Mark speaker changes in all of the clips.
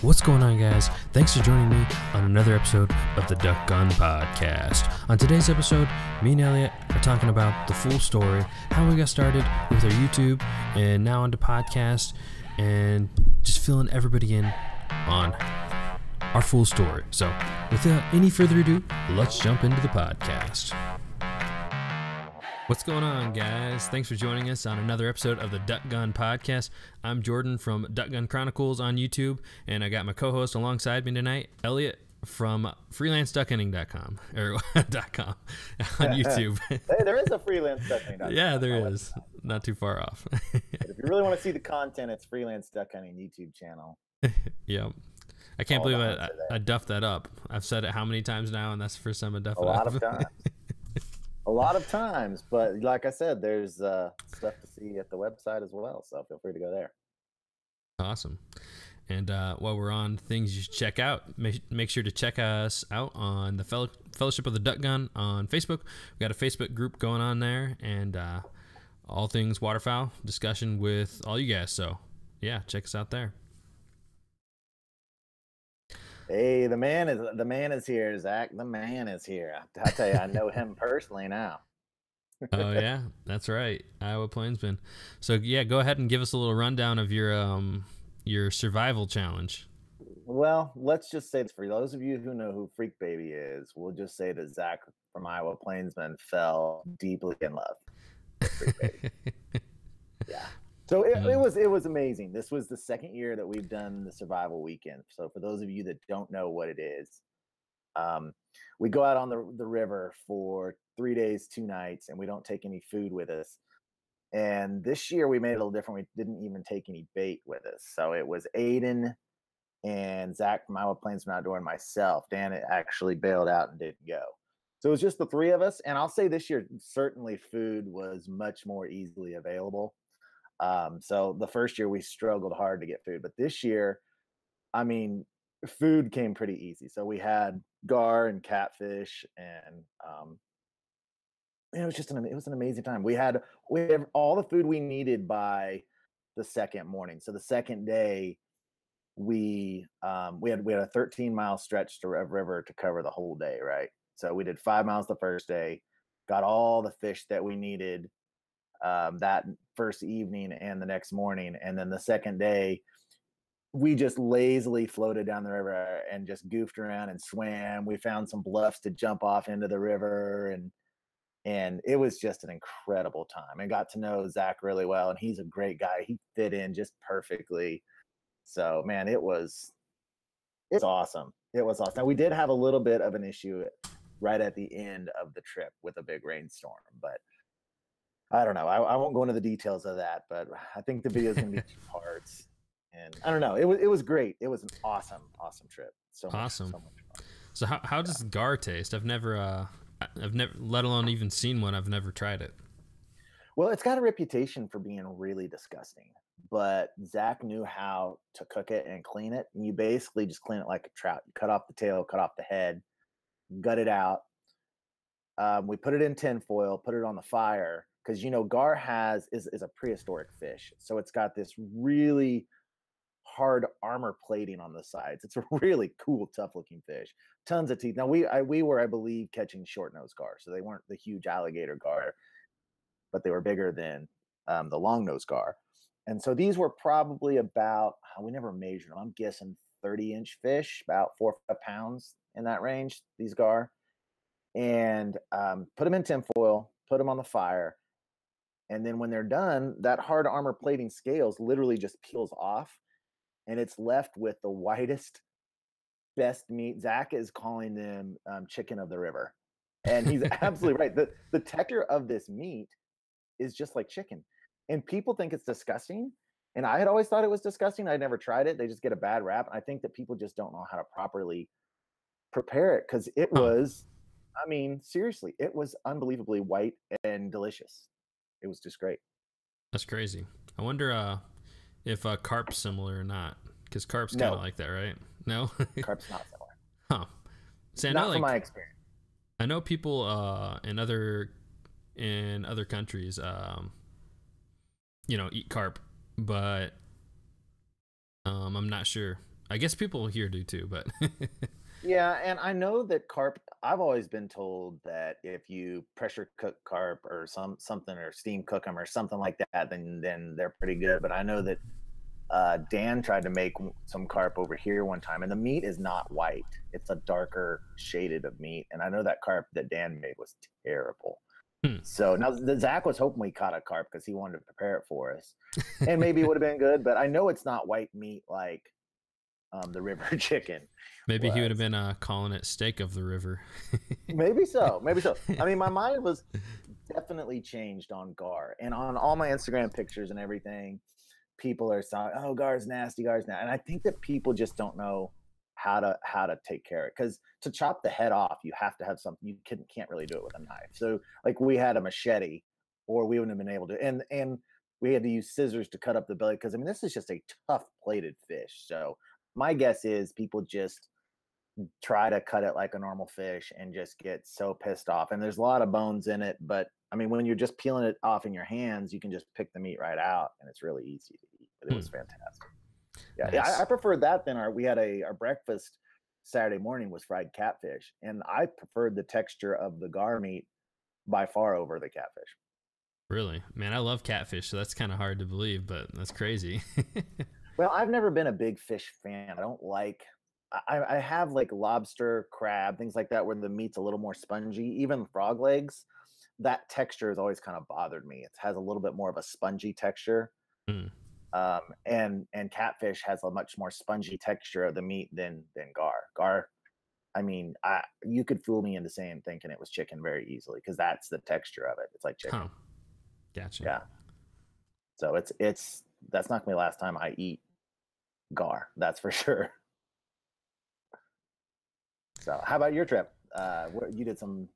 Speaker 1: What's going on, guys? Thanks for joining me on another episode of the Duck Gun Podcast. On today's episode, me and Elliot are talking about the full story, how we got started with our YouTube, and now onto podcast, and just filling everybody in on our full story. So, without any further ado, let's jump into the podcast. What's going on, guys? Thanks for joining us on another episode of the Duck Gun Podcast. I'm Jordan from Duck Gun Chronicles on YouTube, and I got my co-host alongside me tonight, Elliot from freelanceduckhunting.com or .com on YouTube.
Speaker 2: hey, there is a freelance duck hunting.
Speaker 1: yeah, there is. Not too far off.
Speaker 2: if you really want to see the content, it's freelance duck hunting YouTube channel.
Speaker 1: yep. I can't All believe I, I, I, duffed that up. I've said it how many times now, and that's the first time I duffed
Speaker 2: a
Speaker 1: it
Speaker 2: up. A lot
Speaker 1: of
Speaker 2: times. a lot of times, but like I said, there's uh, stuff to see at the website as well. So feel free to go there.
Speaker 1: Awesome. And uh, while we're on things you should check out, make, make sure to check us out on the Fel- Fellowship of the Duck Gun on Facebook. We've got a Facebook group going on there and uh, all things waterfowl discussion with all you guys. So, yeah, check us out there.
Speaker 2: Hey, the man is the man is here, Zach. The man is here. I tell you, I know him personally now.
Speaker 1: oh yeah, that's right, Iowa Plainsman. So yeah, go ahead and give us a little rundown of your um your survival challenge.
Speaker 2: Well, let's just say this for those of you who know who Freak Baby is, we'll just say that Zach from Iowa Plainsman fell deeply in love. yeah, so it, it, mm. was it was amazing. This was the second year that we've done the survival weekend. So for those of you that don't know what it is, um, we go out on the the river for three days, two nights, and we don't take any food with us. And this year we made it a little different. We didn't even take any bait with us. So it was Aiden and Zach from Iowa Plainsman Outdoor and myself. Dan actually bailed out and didn't go. So it was just the three of us. And I'll say this year, certainly food was much more easily available. Um, so the first year we struggled hard to get food, but this year, I mean, food came pretty easy. So we had gar and catfish, and um, it was just an it was an amazing time. We had we had all the food we needed by the second morning. So the second day, we um, we had we had a 13 mile stretch to a river to cover the whole day, right? So we did five miles the first day, got all the fish that we needed um, that first evening and the next morning. And then the second day, we just lazily floated down the river and just goofed around and swam. We found some bluffs to jump off into the river and and it was just an incredible time. And got to know Zach really well, and he's a great guy. He fit in just perfectly. So man, it was it's awesome. It was awesome. Now we did have a little bit of an issue right at the end of the trip with a big rainstorm, but I don't know. I, I won't go into the details of that, but I think the video is going to be two parts. And I don't know. It was it was great. It was an awesome, awesome trip. So
Speaker 1: awesome. Much, so, much so how how does gar taste? I've never uh I've never let alone even seen one. I've never tried it.
Speaker 2: Well, it's got a reputation for being really disgusting. But Zach knew how to cook it and clean it. And you basically just clean it like a trout. You cut off the tail, cut off the head, gut it out. Um, we put it in tinfoil, put it on the fire, because you know gar has is, is a prehistoric fish so it's got this really hard armor plating on the sides. It's a really cool tough looking fish. Tons of teeth. Now we I, we were i believe catching short nose gar so they weren't the huge alligator gar but they were bigger than um, the long nose gar. And so these were probably about uh, we never measured them i'm guessing 30 inch fish about four pounds in that range these gar. And um, put them in tinfoil put them on the fire and then when they're done, that hard armor plating scales literally just peels off and it's left with the whitest, best meat. Zach is calling them um, chicken of the river. And he's absolutely right. The, the texture of this meat is just like chicken. And people think it's disgusting. And I had always thought it was disgusting. I'd never tried it. They just get a bad rap. I think that people just don't know how to properly prepare it because it was, I mean, seriously, it was unbelievably white and delicious. It was just great.
Speaker 1: That's crazy. I wonder uh, if uh, carp's similar or not, because carp's kind of
Speaker 2: No.
Speaker 1: like that, right? No,
Speaker 2: Carp's not similar.
Speaker 1: huh? See, I
Speaker 2: not
Speaker 1: know,
Speaker 2: from
Speaker 1: like,
Speaker 2: my experience.
Speaker 1: I know people uh, in other in other countries, um, you know, eat carp, but um, I'm not sure. I guess people here do too, but
Speaker 2: Yeah, and I know that carp. I've always been told that if you pressure cook carp or some something or steam cook them or something like that, then then they're pretty good. But I know that uh, Dan tried to make some carp over here one time, and the meat is not white; it's a darker shaded of meat. And I know that carp that Dan made was terrible.
Speaker 1: Hmm.
Speaker 2: So now the Zach was hoping we caught a carp because he wanted to prepare it for us, and maybe it would have been good. But I know it's not white meat like um, the river chicken.
Speaker 1: Maybe he would have been uh, calling it steak of the river.
Speaker 2: maybe so maybe so. I mean my mind was definitely changed on gar and on all my instagram pictures and everything. People are saying oh gar's nasty gar's nasty and i think that people just don't know how to how to take care of it because to chop the head off you have to have something you can, can't really do it with a knife. So like we had a machete or we wouldn't have been able to and and we had to use scissors to cut up the belly because i mean this is just a tough plated fish. So my guess is people just try to cut it like a normal fish and just get so pissed off. And there's a lot of bones in it, but I mean, when you're just peeling it off in your hands, you can just pick the meat right out, and it's really easy to eat. But it was hmm. fantastic. Yeah, yeah, I, I preferred that than our. We had a our breakfast Saturday morning was fried catfish, and I preferred the texture of the gar meat by far over the catfish.
Speaker 1: really, man, I love catfish, so that's kind of hard to believe, but that's crazy.
Speaker 2: Well, I've never been a big fish fan. I don't like. I, I have like lobster, crab, things like that, where the meat's a little more spongy. Even frog legs, that texture has always kind of bothered me. It has a little bit more of a spongy texture,
Speaker 1: Mm.
Speaker 2: um, and and catfish has a much more spongy texture of the meat than than gar. Gar, I mean, I you could fool me into saying thinking it was chicken very easily because that's the texture of it. It's like chicken.
Speaker 1: huh? Gotcha.
Speaker 2: Yeah. So it's it's that's not gonna be the last time I eat gar. That's for sure. So how about your trip? Uh, you did some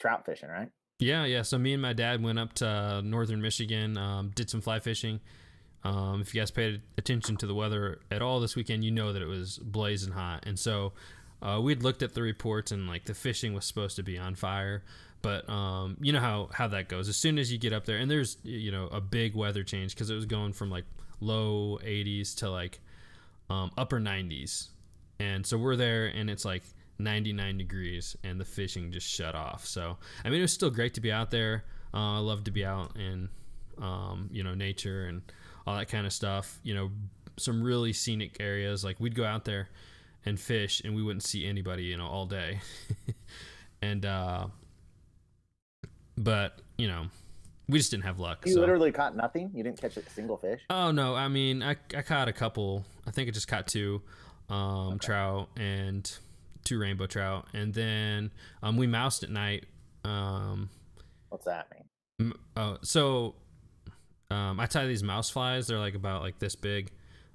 Speaker 2: trout fishing, right?
Speaker 1: Yeah, yeah. So me and my dad went up to uh, northern Michigan, um, did some fly fishing. Um, if you guys paid attention to the weather at all this weekend, you know that it was blazing hot, and so uh, we'd looked at the reports and like the fishing was supposed to be on fire. But um, you know how how that goes. As soon as you get up there, and there's you know a big weather change because it was going from like low 80s to like um, upper 90s, and so we're there, and it's like 99 degrees, and the fishing just shut off. So I mean, it was still great to be out there. Uh, I love to be out in um, you know nature and all that kind of stuff. You know, some really scenic areas. Like we'd go out there and fish, and we wouldn't see anybody, you know, all day. and uh, but you know, we just didn't have luck.
Speaker 2: You
Speaker 1: so.
Speaker 2: literally caught nothing. You didn't catch a single fish.
Speaker 1: Oh no, I mean I, I caught a couple. I think I just caught two um, trout and two rainbow trout, and then um, we moused at night. Um,
Speaker 2: What's that mean?
Speaker 1: m- uh, so um, I tie these mouse flies. They're like about like this big.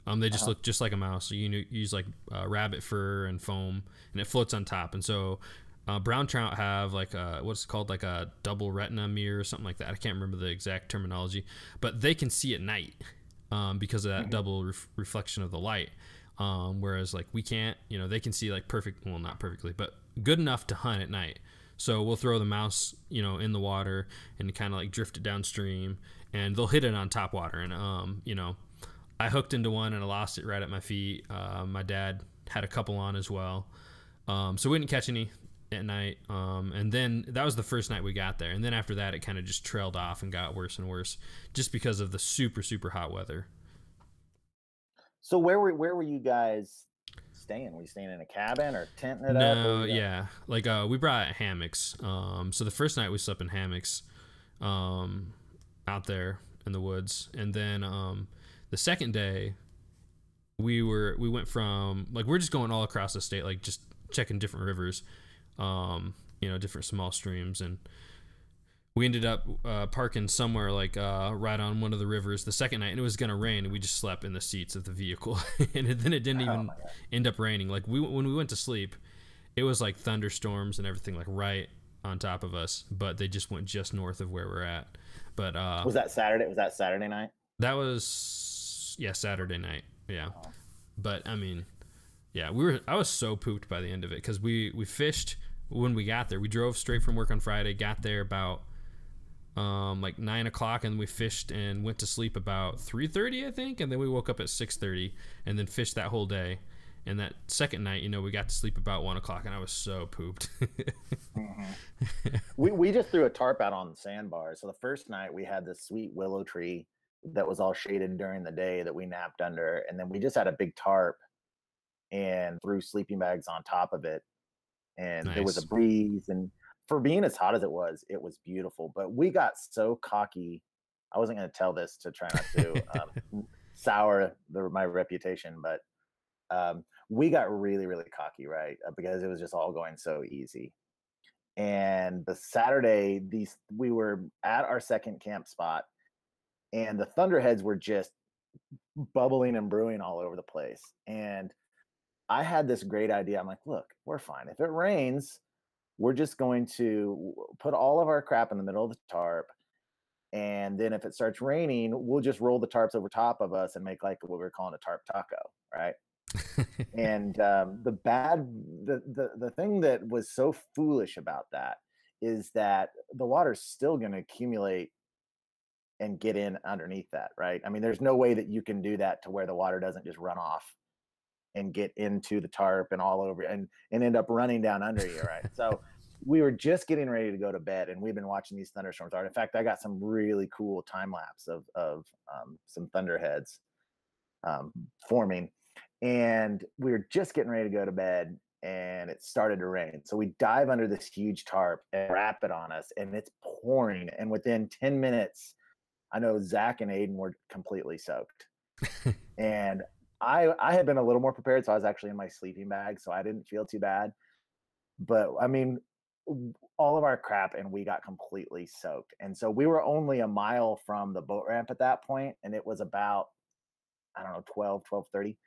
Speaker 1: Um, they just
Speaker 2: Uh-huh.
Speaker 1: look just like a mouse. So you use like uh, rabbit fur and foam, and it floats on top. And so uh, brown trout have like a, what's called like a double retina mirror or something like that. I can't remember the exact terminology, but they can see at night um, because of that
Speaker 2: Mhm.
Speaker 1: double ref- reflection of the light. Um, whereas like we can't, you know, they can see like perfect, well, not perfectly, but good enough to hunt at night. So we'll throw the mouse, you know, in the water and kind of like drift it downstream, and they'll hit it on top water. And um, you know, I hooked into one and I lost it right at my feet. Uh, my dad had a couple on as well, um, so we didn't catch any at night. Um, and then that was the first night we got there. And then after that, it kind of just trailed off and got worse and worse, just because of the super super hot weather.
Speaker 2: So where were where were you guys staying? Were you staying in a cabin or tenting it up?
Speaker 1: No,
Speaker 2: you
Speaker 1: yeah, like uh, we brought hammocks. Um, so the first night we slept in hammocks, um, out there in the woods, and then um, the second day, we were we went from like we're just going all across the state, like just checking different rivers, um, you know, different small streams, and we ended up uh, parking somewhere like uh, right on one of the rivers the second night, and it was gonna rain, and we just slept in the seats of the vehicle, and then it didn't
Speaker 2: Oh
Speaker 1: even end up raining. Like we when we went to sleep, it was like thunderstorms and everything like right on top of us, but they just went just north of where we're at. But uh,
Speaker 2: was that Saturday? Was that Saturday night?
Speaker 1: That was yeah Saturday night. Yeah, oh. but I mean, yeah, we were. I was so pooped by the end of it because we we fished when we got there. We drove straight from work on Friday, got there about um, like nine o'clock, and we fished and went to sleep about three thirty, I think, and then we woke up at six thirty, and then fished that whole day. And that second night, you know, we got to sleep about one o'clock, and I was so pooped.
Speaker 2: mm-hmm. We we just threw a tarp out on the sandbar. So the first night we had this sweet willow tree that was all shaded during the day that we napped under, and then we just had a big tarp and threw sleeping bags on top of it. And nice. there was a breeze, and for being as hot as it was, it was beautiful. But we got so cocky. I wasn't going to tell this to try not to um, sour the, my reputation, but um, we got really, really cocky, right? Uh, because it was just all going so easy. And the Saturday, these we were at our second camp spot, and the Thunderheads were just bubbling and brewing all over the place. And I had this great idea. I'm like, look, we're fine. If it rains, we're just going to put all of our crap in the middle of the tarp. And then if it starts raining, we'll just roll the tarps over top of us and make like what we're calling a tarp taco, right? and um, the bad, the, the the thing that was so foolish about that is that the water's still going to accumulate and get in underneath that, right? I mean, there's no way that you can do that to where the water doesn't just run off and get into the tarp and all over and and end up running down under you, right? so we were just getting ready to go to bed and we've been watching these thunderstorms. art. In fact, I got some really cool time lapse of of um, some thunderheads um, forming, and we were just getting ready to go to bed and it started to rain. So we dive under this huge tarp and wrap it on us, and it's pouring. And within 10 minutes, I know Zach and Aiden were completely soaked. and I I had been a little more prepared, so I was actually in my sleeping bag, so I didn't feel too bad. But I mean, all of our crap and we got completely soaked. And so we were only a mile from the boat ramp at that point, and it was about I don't know 12 12 30.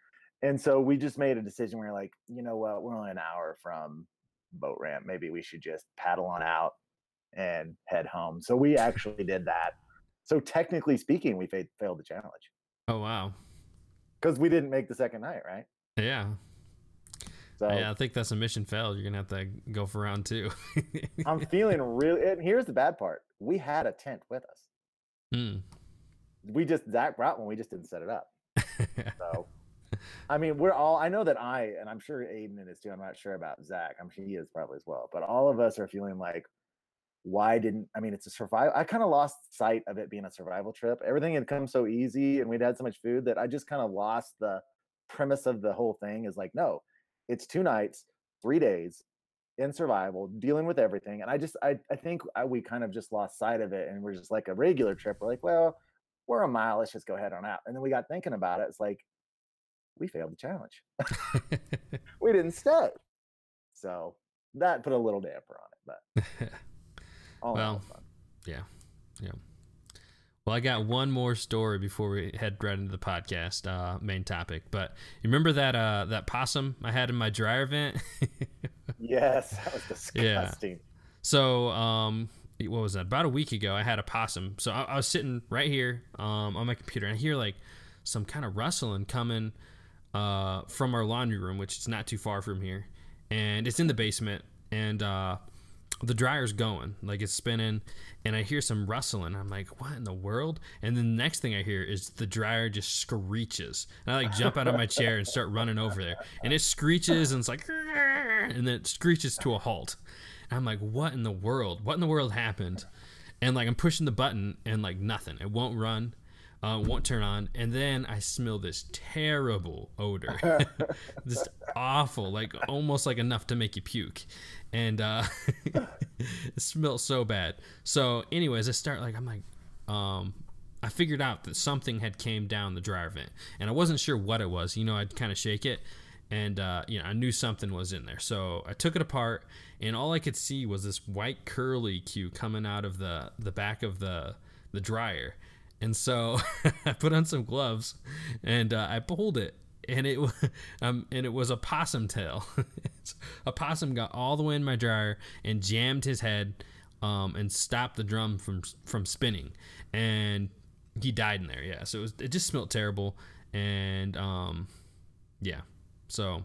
Speaker 2: And so we just made a decision. We are like, you know what, we're only an hour from boat ramp. Maybe we should just paddle on out and head home. So we actually did that. So technically speaking, we failed the challenge.
Speaker 1: Oh wow
Speaker 2: because we didn't make the second night, right?
Speaker 1: Yeah. So yeah, I think that's a mission failed. You're gonna have to go for round two.
Speaker 2: I'm feeling really. And here's the bad part: we had a tent with us. Hmm. We just Zach brought one. We just didn't set it up. so, I mean, we're all. I know that I, and I'm sure Aiden is too. I'm not sure about Zach. I'm sure he is probably as well. But all of us are feeling like why didn't I mean it's a survival I kind of lost sight of it being a survival trip. Everything had come so easy and we'd had so much food that I just kind of lost the premise of the whole thing is like no, it's two nights, 3 days in survival, dealing with everything. And I just I I think I, we kind of just lost sight of it and we're just like a regular trip. We're like, well, we're a mile, let's just go ahead on out. And then we got thinking about it. It's like we failed the challenge. we didn't stay. So that put a little damper on it, but
Speaker 1: all well, yeah, yeah. Well, I got one more story before we head right into the podcast uh, main topic. But you remember that uh, that possum I had in my dryer vent?
Speaker 2: yes, that was disgusting. Yeah.
Speaker 1: So, um, what was that? About a week ago, I had a possum. So I, I was sitting right here um, on my computer, and I hear like some kind of rustling coming uh, from our laundry room, which is not too far from here, and it's in the basement. And uh, the dryer's going, like it's spinning, and I hear some rustling. I'm like, what in the world? And then the next thing I hear is the dryer just screeches. And I like jump out of my chair and start running over there. And it screeches and it's like, and then it screeches to a halt. And I'm like, what in the world? What in the world happened? And like I'm pushing the button and like nothing. It won't run uh, won't turn on, and then I smell this terrible odor, this awful, like almost like enough to make you puke, and uh, it smells so bad. So, anyways, I start like I'm like, um, I figured out that something had came down the dryer vent, and I wasn't sure what it was. You know, I'd kind of shake it, and uh, you know, I knew something was in there. So I took it apart, and all I could see was this white curly Q coming out of the the back of the the dryer and so I put on some gloves and uh, I pulled it. and it um and it was a possum tail. a possum got all the way in my dryer and jammed his head um and stopped the drum from from spinning and he died in there. Yeah, so it was it just smelled terrible and um yeah. So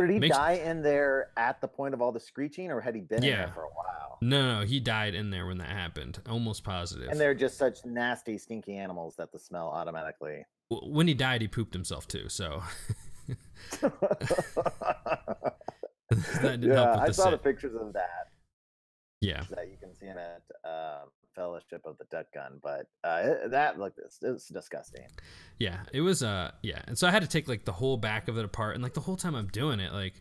Speaker 2: so did he makes, die in there at the point of all the screeching, or had he been yeah. in there for a while?
Speaker 1: No, no, he died in there when that happened. Almost positive.
Speaker 2: And they're just such nasty, stinky animals that the smell automatically.
Speaker 1: When he died, he pooped himself too. So.
Speaker 2: yeah, I saw the pictures of that.
Speaker 1: Yeah,
Speaker 2: that you can see in it. Um, Fellowship of the Duck Gun, but uh, that looked it's, it's disgusting.
Speaker 1: Yeah, it was. Uh, yeah, and so I had to take like the whole back of it apart, and like the whole time I'm doing it, like,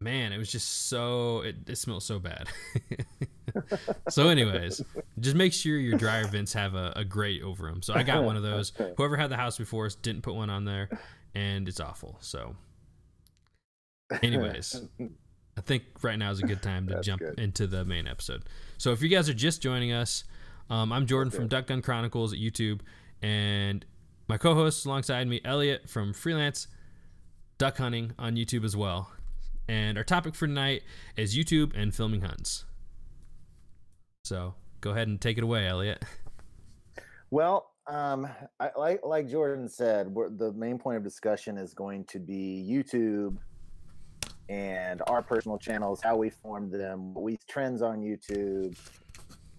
Speaker 1: man, it was just so it, it smells so bad. so, anyways, just make sure your dryer vents have a, a grate over them. So I got one of those. Whoever had the house before us didn't put one on there, and it's awful. So, anyways. I think right now is a good time to jump good. into the main episode. So if you guys are just joining us, um, I'm Jordan from Duck Gun Chronicles at YouTube, and my co-host alongside me, Elliot from Freelance Duck Hunting on YouTube as well. And our topic for tonight is YouTube and filming hunts. So go ahead and take it away, Elliot.
Speaker 2: Well, um, I, like like Jordan said, the main point of discussion is going to be YouTube and our personal channels, how we formed them, we trends on YouTube,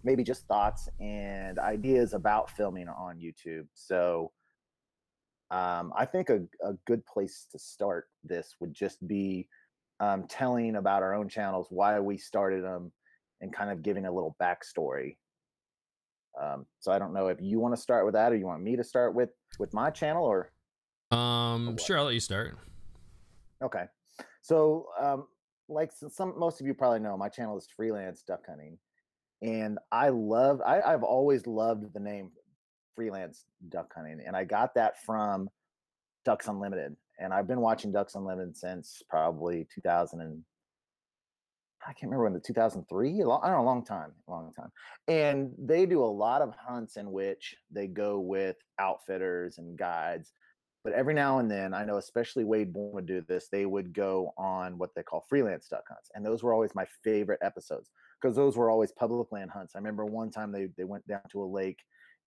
Speaker 2: maybe just thoughts and ideas about filming on YouTube. So um, I think a, a good place to start this would just be um, telling about our own channels, why we started them, and kind of giving a little backstory. Um, so I don't know if you want to start with that, or you want me to start with with my channel, or
Speaker 1: um, or sure, I'll let you start.
Speaker 2: Okay. So, um, like some most of you probably know, my channel is freelance duck hunting, and I love. I, I've always loved the name freelance duck hunting, and I got that from Ducks Unlimited, and I've been watching Ducks Unlimited since probably 2000 and I can't remember when the 2003, I don't know, a long time, long time. And they do a lot of hunts in which they go with outfitters and guides but every now and then, I know especially Wade Bourne would do this. They would go on what they call freelance duck hunts, and those were always my favorite episodes because those were always public land hunts. I remember one time they they went down to a lake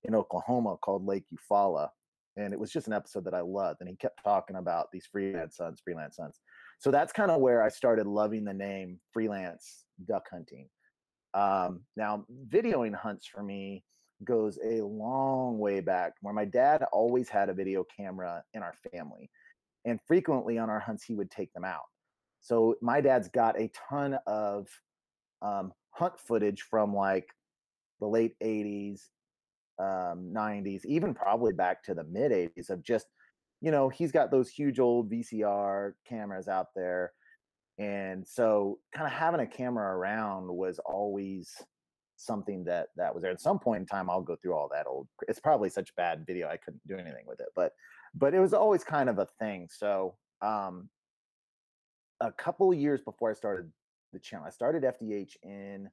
Speaker 2: in Oklahoma called Lake Eufaula, and it was just an episode that I loved. And he kept talking about these freelance hunts, freelance hunts. So that's kind of where I started loving the name freelance duck hunting. Um, now, videoing hunts for me goes a long way back where my dad always had a video camera in our family and frequently on our hunts he would take them out. So my dad's got a ton of um, hunt footage from like the late 80s um, 90s even probably back to the mid 80s of just you know he's got those huge old vcr cameras out there and so kind of having a camera around was always something that that was there. At some point in time, I'll go through all that old. It's probably such bad video I couldn't do anything with it, but but it was always kind of a thing. So um, a couple years before I started the channel, I started FDH in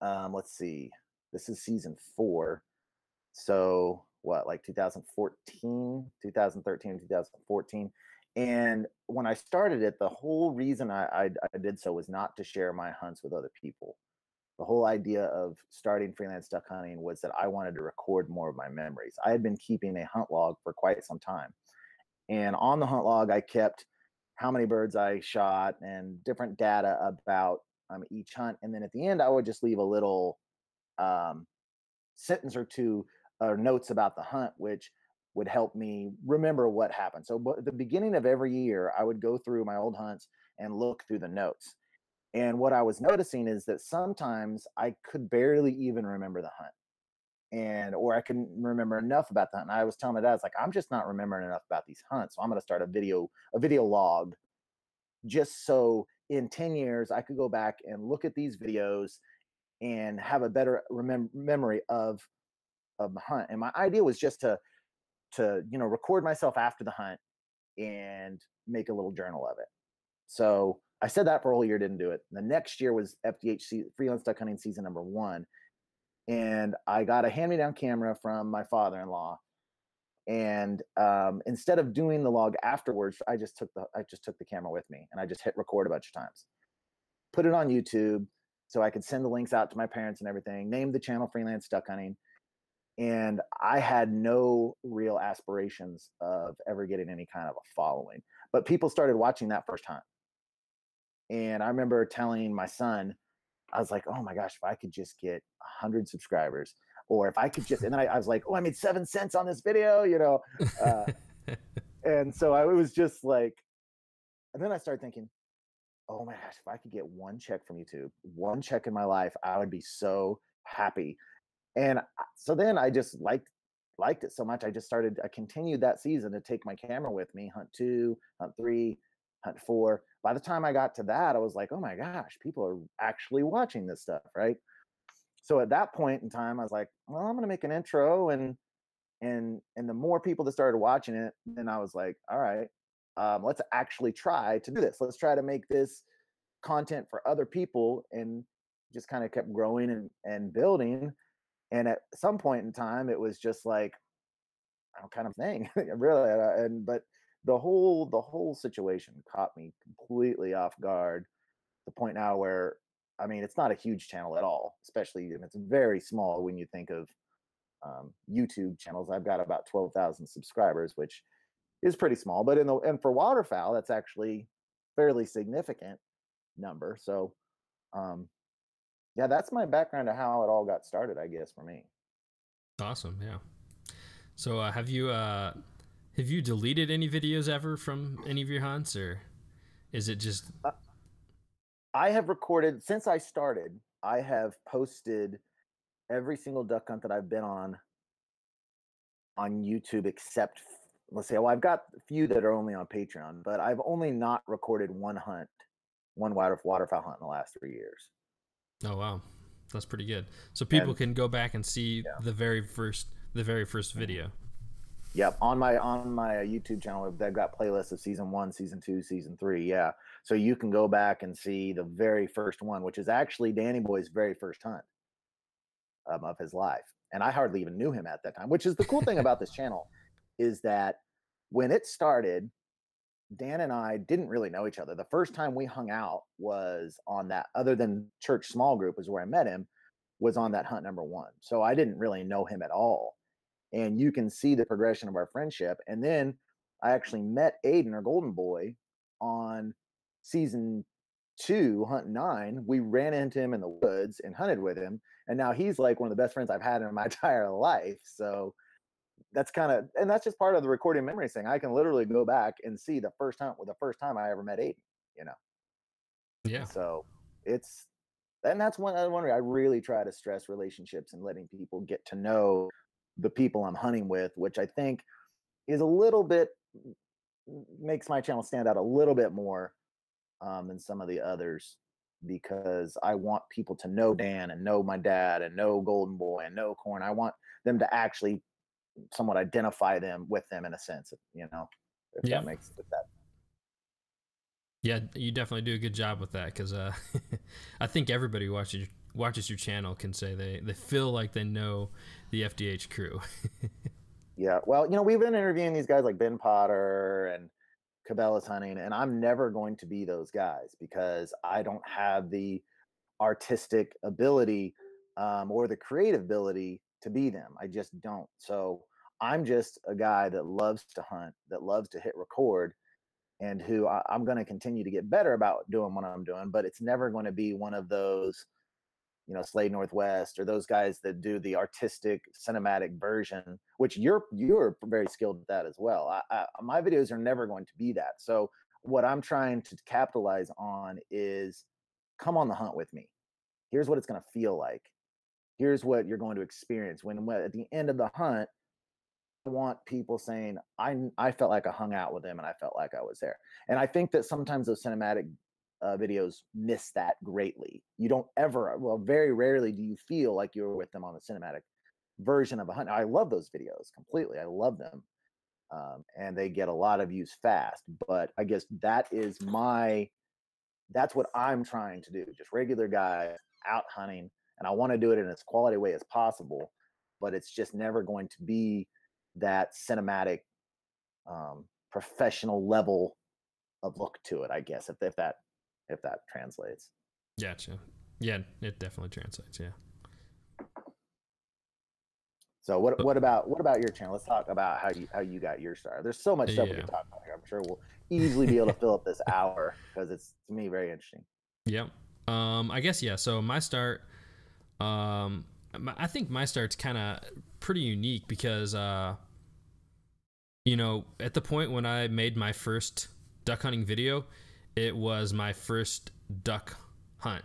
Speaker 2: um, let's see, this is season four. So what, like 2014, 2013, 2014. And when I started it, the whole reason I, I, I did so was not to share my hunts with other people the whole idea of starting freelance duck hunting was that I wanted to record more of my memories. I had been keeping a hunt log for quite some time. And on the hunt log, I kept how many birds I shot and different data about um, each hunt. And then at the end, I would just leave a little um, sentence or two or notes about the hunt, which would help me remember what happened. So, at the beginning of every year, I would go through my old hunts and look through the notes. And what I was noticing is that sometimes I could barely even remember the hunt. And or I couldn't remember enough about the hunt. And I was telling my dad, it's like, I'm just not remembering enough about these hunts. So I'm gonna start a video, a video log, just so in 10 years I could go back and look at these videos and have a better remem- memory of of the hunt. And my idea was just to to you know record myself after the hunt and make a little journal of it. So I said that for a whole year, didn't do it. The next year was FDH freelance duck hunting season number one, and I got a hand-me-down camera from my father-in-law, and um, instead of doing the log afterwards, I just took the I just took the camera with me and I just hit record a bunch of times, put it on YouTube so I could send the links out to my parents and everything. Named the channel Freelance Duck Hunting, and I had no real aspirations of ever getting any kind of a following. But people started watching that first time, and I remember telling my son, I was like, "Oh my gosh, if I could just get hundred subscribers." or if I could just, and then I, I was like, oh, I made seven cents on this video, you know. Uh, and so I was just like, and then I started thinking, oh my gosh, if I could get one check from YouTube, one check in my life, I would be so happy. And so then I just liked liked it so much. I just started, I continued that season to take my camera with me, hunt two, hunt three, hunt four. By the time I got to that, I was like, oh my gosh, people are actually watching this stuff, right? so at that point in time, I was like, well, I'm gonna make an intro and and and the more people that started watching it, then I was like, all right, um, let's actually try to do this. Let's try to make this content for other people and just kind of kept growing and, and building. And at some point in time, it was just like, I'm kind of thing, really. Uh, and but the whole the whole situation caught me completely off guard. The point now where I mean, it's not a huge channel at all, especially and it's very small when you think of um, YouTube channels. I've got about twelve thousand subscribers, which is pretty small, but in the and for waterfowl, that's actually fairly significant number. So, um, yeah, that's my background to how it all got started, I guess, for me.
Speaker 1: Awesome, yeah. So, uh, have you uh, have you deleted any videos ever from any of your hunts, or is it just?
Speaker 2: Uh, I have recorded since I started. I have posted every single duck hunt that I've been on on YouTube, except let's say, well, I've got a few that are only on Patreon, but I've only not recorded one hunt, one water waterfowl hunt in the last three years.
Speaker 1: Oh wow, that's pretty good. So people and, can go back and see yeah. the very first the very first mm-hmm. video.
Speaker 2: Yep, on my on my YouTube channel, they've got playlists of season one, season two, season three. Yeah, so you can go back and see the very first one, which is actually Danny Boy's very first hunt um, of his life, and I hardly even knew him at that time. Which is the cool thing about this channel is that when it started, Dan and I didn't really know each other. The first time we hung out was on that, other than church small group, is where I met him, was on that hunt number one. So I didn't really know him at all and you can see the progression of our friendship. And then I actually met Aiden our Golden Boy on season two, Hunt Nine. We ran into him in the woods and hunted with him, and now he's like one of the best friends I've had in my entire life. So that's kind of, and that's just part of the recording memory thing. I can literally go back and see the first hunt with the first time I ever met Aiden. You know.
Speaker 1: Yeah.
Speaker 2: So it's and that's one wonder. I really try to stress relationships and letting people get to know the people I'm hunting with, which I think is a little bit makes my channel stand out a little bit more um, than some of the others because I want people to know Dan and know my dad and know Golden Boy and know Corn. I want them to actually somewhat identify them with them in a sense, you know, if yeah. that makes if that.
Speaker 1: Yeah, you definitely do a good job with that because uh, I think everybody watches watches your channel can say they they feel like they know the FDH crew.
Speaker 2: yeah, well, you know, we've been interviewing these guys like Ben Potter and Cabela's hunting, and I'm never going to be those guys because I don't have the artistic ability um, or the creative ability to be them. I just don't. So I'm just a guy that loves to hunt, that loves to hit record, and who I, am going to continue to get better about doing what I'm doing. But it's never going to be one of those you know Slade Northwest or those guys that do the artistic cinematic version, which you're you're very skilled at that as well. I, I, my videos are never going to be that. So what I'm trying to capitalize on is come on the hunt with me. Here's what it's going to feel like. Here's what you're going to experience when, when at the end of the hunt. I want people saying I I felt like I hung out with them and I felt like I was there. And I think that sometimes those cinematic uh, videos miss that greatly. You don't ever, well, very rarely do you feel like you were with them on the cinematic version of a hunt. I love those videos completely. I love them. Um, and they get a lot of views fast. But I guess that is my, that's what I'm trying to do. Just regular guys out hunting. And I want to do it in as quality way as possible. But it's just never going to be that cinematic um, professional level of look to it i guess if, if that if that translates
Speaker 1: gotcha yeah it definitely translates yeah
Speaker 2: so what what about what about your channel? Let's talk about how you how you got your start. There's so much stuff
Speaker 1: Yeah.
Speaker 2: we can talk about here. I'm sure we'll easily be able to fill up this hour because it's to me very interesting.
Speaker 1: Yep. Um, I guess yeah. So my start, um, my, I think my start's kind of pretty unique because, uh, you know, at the point when I made my first duck hunting video, it was my first duck hunt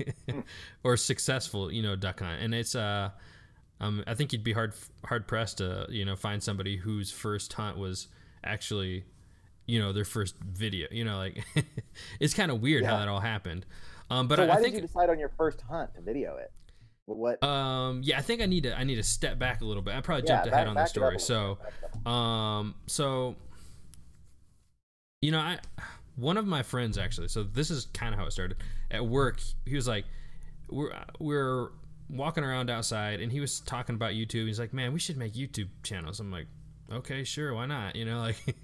Speaker 1: or successful, you know, duck hunt, and it's uh, um, I think you'd be hard hard pressed to you know find somebody whose first hunt was actually you know their first video you know like it's kind of weird how that all happened um but
Speaker 2: so why
Speaker 1: I
Speaker 2: did
Speaker 1: think
Speaker 2: you decide on your first hunt to video it? What?
Speaker 1: um yeah i think i need to i need to step back a little bit i probably
Speaker 2: yeah,
Speaker 1: jumped ahead
Speaker 2: back-
Speaker 1: on the
Speaker 2: back it up a
Speaker 1: story so
Speaker 2: bit, back it up.
Speaker 1: um so you know i one of my friends actually so this is kind of how it started. At work he was like we're we're walking around outside and he was talking about youtube. He's like man we should make youtube channels. I'm like okay sure why not? You know like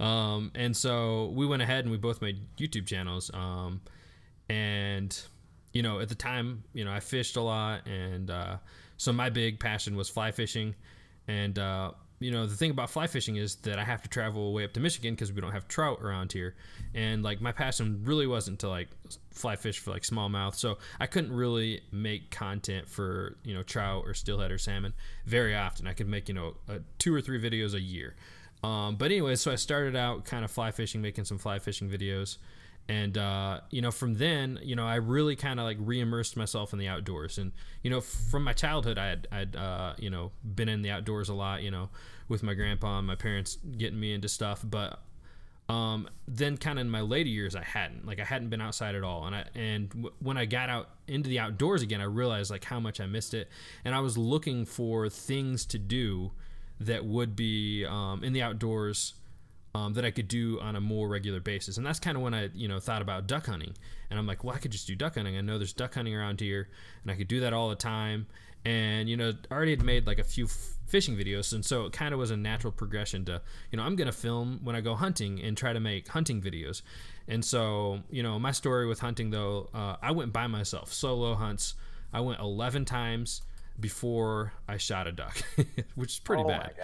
Speaker 1: um and so we went ahead and we both made youtube channels um and you know at the time you know i fished a lot and uh so my big passion was fly fishing and uh you know the thing about fly fishing is that i have to travel way up to michigan because we don't have trout around here. And like my passion really wasn't to like fly fish for like smallmouth. So i couldn't really make content for you know trout or steelhead or salmon very often. I could make you know two or three videos a year. Um, but anyway so i started out kind of fly fishing making some fly fishing videos and uh, you know from then you know i really kind of like re-immersed myself in the outdoors. And you know from my childhood i had i'd uh, you know been in the outdoors a lot you know with my grandpa and my parents getting me into stuff. But um, then kind of in my later years i hadn't. Like i hadn't been outside at all. And i and w- when i got out into the outdoors again i realized like how much i missed it. And i was looking for things to do that would be um, in the outdoors um, that I could do on a more regular basis. And that's kind of when I, you know, thought about duck hunting. And I'm like, well, I could just do duck hunting. I know there's duck hunting around here, and I could do that all the time. And you know, I already had made like a few f- fishing videos, and so it kind of was a natural progression to, you know, I'm gonna film when I go hunting and try to make hunting videos. And so, you know, my story with hunting though, uh, I went by myself, solo hunts. I went 11 times before I shot a duck, which is pretty
Speaker 2: oh
Speaker 1: bad.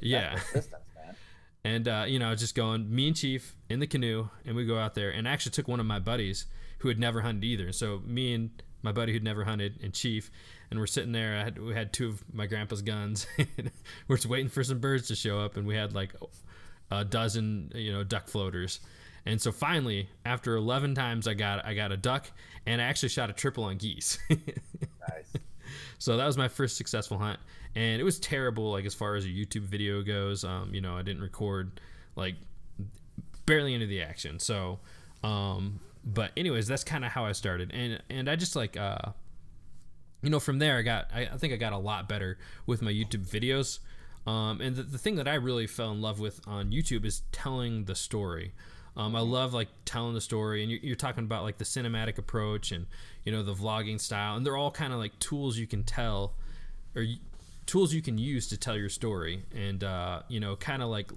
Speaker 1: Yeah. And uh, you know, just going me and Chief in the canoe, and we go out there. And I actually took one of my buddies who had never hunted either. So me and my buddy who'd never hunted, and Chief, and we're sitting there. I had, we had two of my grandpa's guns. we're just waiting for some birds to show up, and we had like a dozen, you know, duck floaters. And so finally, after 11 times, I got I got a duck, and I actually shot a triple on geese.
Speaker 2: Nice.
Speaker 1: So that was my first successful hunt, and it was terrible. Like as far as a YouTube video goes, um, you know, I didn't record like barely any of the action. So, um, but anyways, that's kind of how I started, and and I just like uh, you know, from there I got I, I think I got a lot better with my YouTube videos. Um, and the, the thing that I really fell in love with on YouTube is telling the story. Um, I love like telling the story, and you're, you're talking about like the cinematic approach and you know the vlogging style, and they're all kind of like tools you can tell or tools you can use to tell your story, and uh, you know kind of like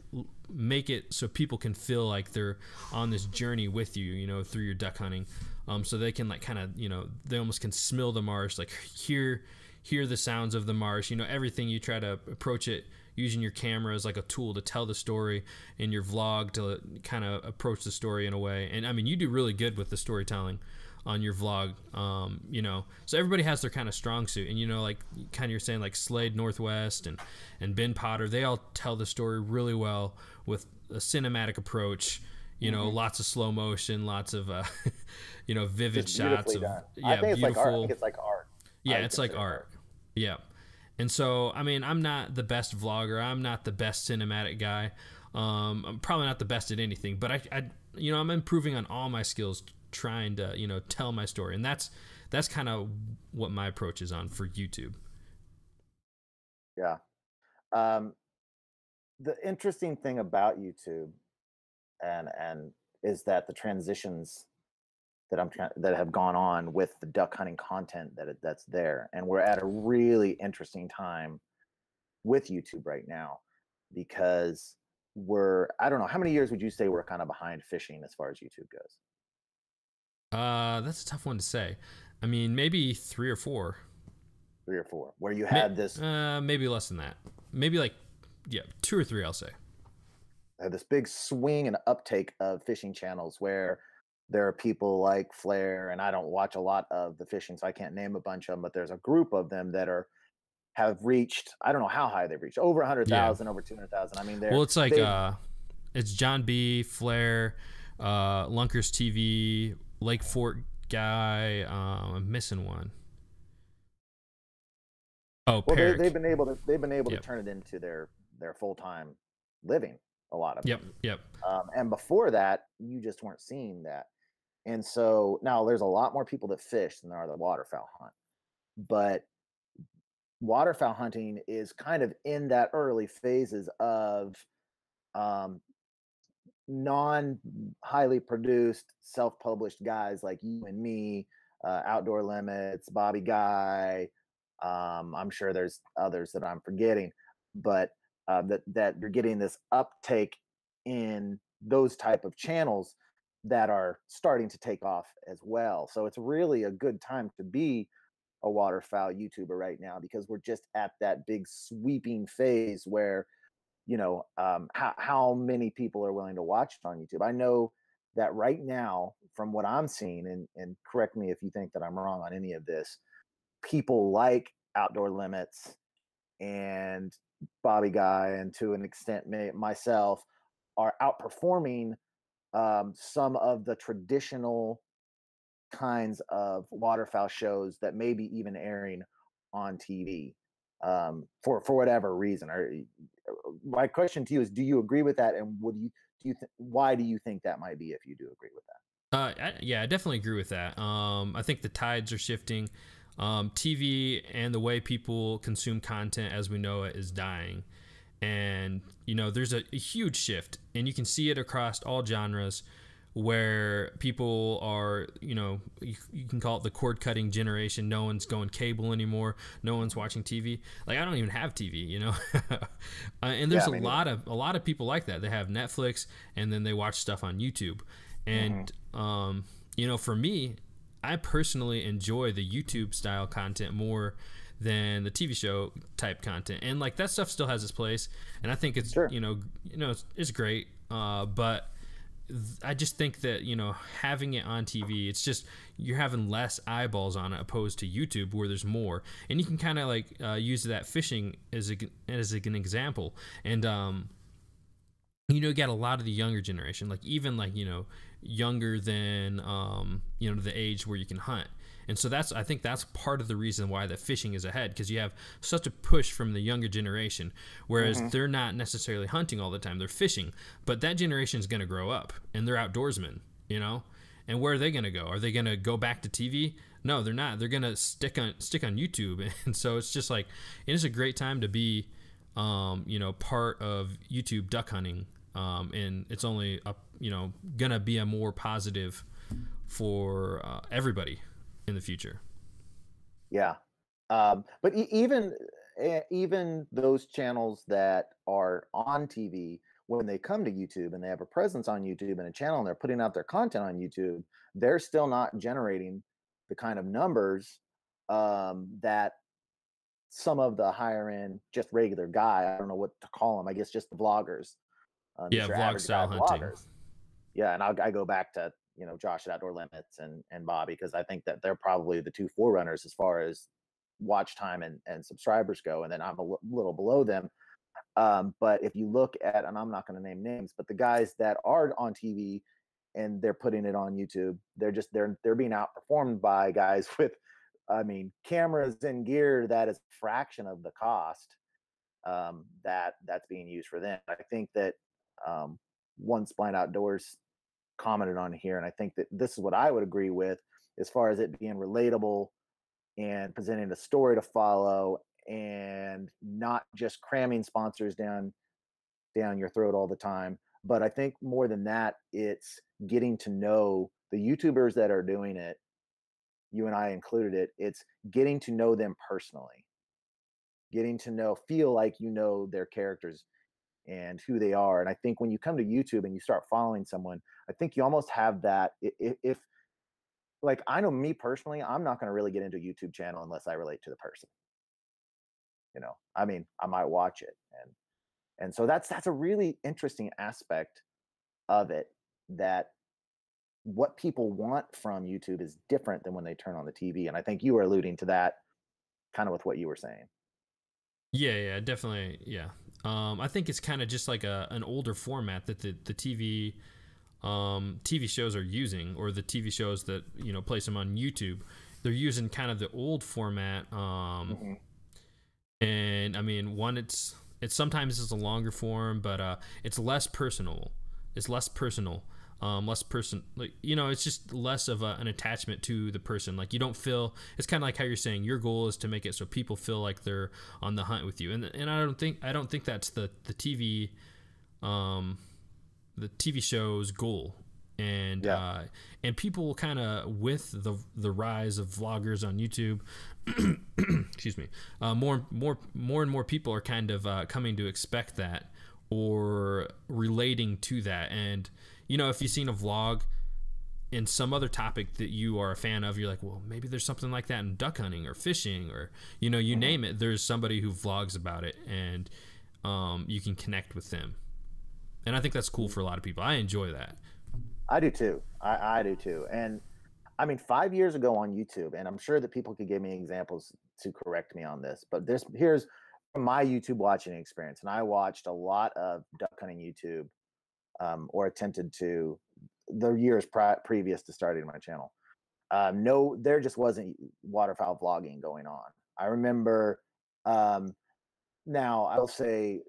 Speaker 1: make it so people can feel like they're on this journey with you, you know, through your duck hunting, um, so they can like kind of you know they almost can smell the marsh, like hear hear the sounds of the marsh, you know, everything you try to approach it using your camera as like a tool to tell the story in your vlog to kind of approach the story in a way. And I mean, you do really good with the storytelling on your vlog, um, you know. So everybody has their kind of strong suit, and you know, like kind of you're saying, like Slade Northwest and and Ben Potter, they all tell the story really well with a cinematic approach. You know, lots of slow motion, lots of uh, you know vivid
Speaker 2: Just
Speaker 1: shots of
Speaker 2: done.
Speaker 1: yeah,
Speaker 2: I think it's like
Speaker 1: beautiful.
Speaker 2: art. I think it's like art.
Speaker 1: Yeah,
Speaker 2: I
Speaker 1: it's like
Speaker 2: consider
Speaker 1: art. Yeah. And so, I mean, I'm not the best vlogger. I'm not the best cinematic guy. Um, I'm probably not the best at anything, but I, I, you know, I'm improving on all my skills, trying to, you know, tell my story, and that's that's kind of what my approach is on for YouTube.
Speaker 2: Yeah. Um, the interesting thing about YouTube and and is that the transitions that I'm trying that have gone on with the duck hunting content that that's there, and we're at a really interesting time with YouTube right now because we're I don't know how many years would you say we're kind of behind fishing as far as YouTube goes?
Speaker 1: Uh, that's a tough one to say. I mean, maybe three or four.
Speaker 2: Three or four, where you had
Speaker 1: May-
Speaker 2: this
Speaker 1: Uh, maybe less than that. Maybe like, yeah, two or three. I'll say.
Speaker 2: uh, this big swing and uptake of fishing channels where there are people like Flair, and I don't watch a lot of the fishing, so I can't name a bunch of them, but there's a group of them that are have reached I don't know how high they've reached over 100,000, over 200,000. I mean, they're
Speaker 1: Well, it's like
Speaker 2: they-
Speaker 1: uh, it's Jon B. Flair, uh, Lunkers TV, Lake Fork Guy. Um, I'm missing one. Oh,
Speaker 2: well, they, they've been able to they've been able
Speaker 1: Yep.
Speaker 2: to turn it into their their full time living. A lot of
Speaker 1: Yep,
Speaker 2: them.
Speaker 1: yep.
Speaker 2: Um, and before that, you just weren't seeing that. And so now there's a lot more people that fish than there are that waterfowl hunt. But waterfowl hunting is kind of in that early phases of um, non highly produced, self published guys like you and me, uh, Outdoor Limits, Bobby Guy. Um, I'm sure there's others that I'm forgetting, but uh, that that you're getting this uptake in those type of channels that are starting to take off as well. So it's really a good time to be a waterfowl YouTuber right now because we're just at that big sweeping phase where you know um, how how many people are willing to watch it on YouTube. I know that right now, from what I'm seeing, and and correct me if you think that I'm wrong on any of this, people like Outdoor Limits and Bobby Guy, and to an extent myself, are outperforming um, some of the traditional kinds of waterfowl shows that may be even airing on TV um, for for whatever reason. Or my question to you is: Do you agree with that? And would you do you th- why do you think that might be? If you do agree with that,
Speaker 1: Uh, I, yeah, I definitely agree with that. Um, I think the tides are shifting. Um, TV and the way people consume content as we know it is dying. And, you know, there's a, a huge shift, and you can see it across all genres where people are, you know, you, you can call it the cord cutting generation. No one's going cable anymore. No one's watching TV. Like I don't even have TV, you know. uh, and there's
Speaker 2: Yeah,
Speaker 1: a lot of a lot of people like that. They have Netflix and then they watch stuff on YouTube. And um, you know, for me, I personally enjoy the YouTube style content more than the TV show type content. And like that stuff still has its place, and I think it's
Speaker 2: Sure.
Speaker 1: you know you know it's, it's great. Uh, but th- I just think that you know having it on TV, it's just you're having less eyeballs on it opposed to YouTube where there's more, and you can kind of like uh, use that fishing as a, as an example, and um, you know, you got a lot of the younger generation, like even like you know younger than um, you know the age where you can hunt. And so that's I think that's part of the reason why the fishing is ahead because you have such a push from the younger generation, whereas they're not necessarily hunting all the time; they're fishing. But that generation is going to grow up and they're outdoorsmen, you know. And where are they going to go? Are they going to go back to TV? No, they're not. They're going to stick on stick on YouTube. And so it's just like it is a great time to be, um, you know, part of YouTube duck hunting. Um, and it's only a, you know gonna be a more positive for uh, everybody in the future.
Speaker 2: yeah. Um, but e- even even those channels that are on TV when they come to YouTube and they have a presence on YouTube and a channel and they're putting out their content on YouTube, they're still not generating the kind of numbers um, that some of the higher end, just regular guy, I don't know what to call them, I guess just the vloggers. Um,
Speaker 1: Yeah, vlog style hunting.
Speaker 2: vloggers. Yeah, and I'll, I go back to you know Josh at Outdoor Limits and and Bobby because I think that they're probably the two forerunners as far as watch time and and subscribers go, and then I'm a l- little below them. Um, but if you look at, and I'm not going to name names, but the guys that are on TV and they're putting it on YouTube, they're just they're they're being outperformed by guys with, I mean, cameras and gear that is a fraction of the cost um, that that's being used for them. I think that um, one Spline Outdoors commented on here, and I think that this is what I would agree with as far as it being relatable and presenting a story to follow and not just cramming sponsors down down your throat all the time but i think more than that it's getting to know the youtubers that are doing it you and i included it it's getting to know them personally. Getting to know, feel like you know their characters and who they are. And I think when you come to YouTube and you start following someone, I think you almost have that. If, if like I know me personally, I'm not going to really get into a YouTube channel unless I relate to the person. You know, I mean, I might watch it, and and so that's that's a really interesting aspect of it that what people want from YouTube is different than when they turn on the TV. And I think you were alluding to that kind of with what you were saying.
Speaker 1: Yeah, yeah, definitely. Yeah. Um, I think it's kind of just like a an older format that the, the TV um, TV shows are using, or the TV shows that you know place them on YouTube. They're using kind of the old format. Um, mm-hmm. And I mean, one, it's it's sometimes it's a longer form, but uh, it's less personal. It's less personal um, less person like you know it's just less of a, an attachment to the person. Like you don't feel it's kind of like how you're saying your goal is to make it so people feel like they're on the hunt with you. And and I don't think I don't think that's the the TV um the TV show's goal. And yeah. uh, and people kind of with the the rise of vloggers on YouTube, excuse me, uh, more more more and more people are kind of uh, coming to expect that or relating to that, and you know, if you've seen a vlog in some other topic that you are a fan of, you're like, well, maybe there's something like that in duck hunting or fishing or, you know, you mm-hmm. name it. There's somebody who vlogs about it and um, you can connect with them. And I think that's cool for a lot of people. I enjoy that.
Speaker 2: I do too. I, I do too. And I mean, five years ago on YouTube, and I'm sure that people could give me examples to correct me on this, but this here's my YouTube watching experience. And I watched a lot of duck hunting YouTube um, or attempted to the years pri- previous to starting my channel. Um, no, there just wasn't waterfowl vlogging going on. I remember. Um, now I'll say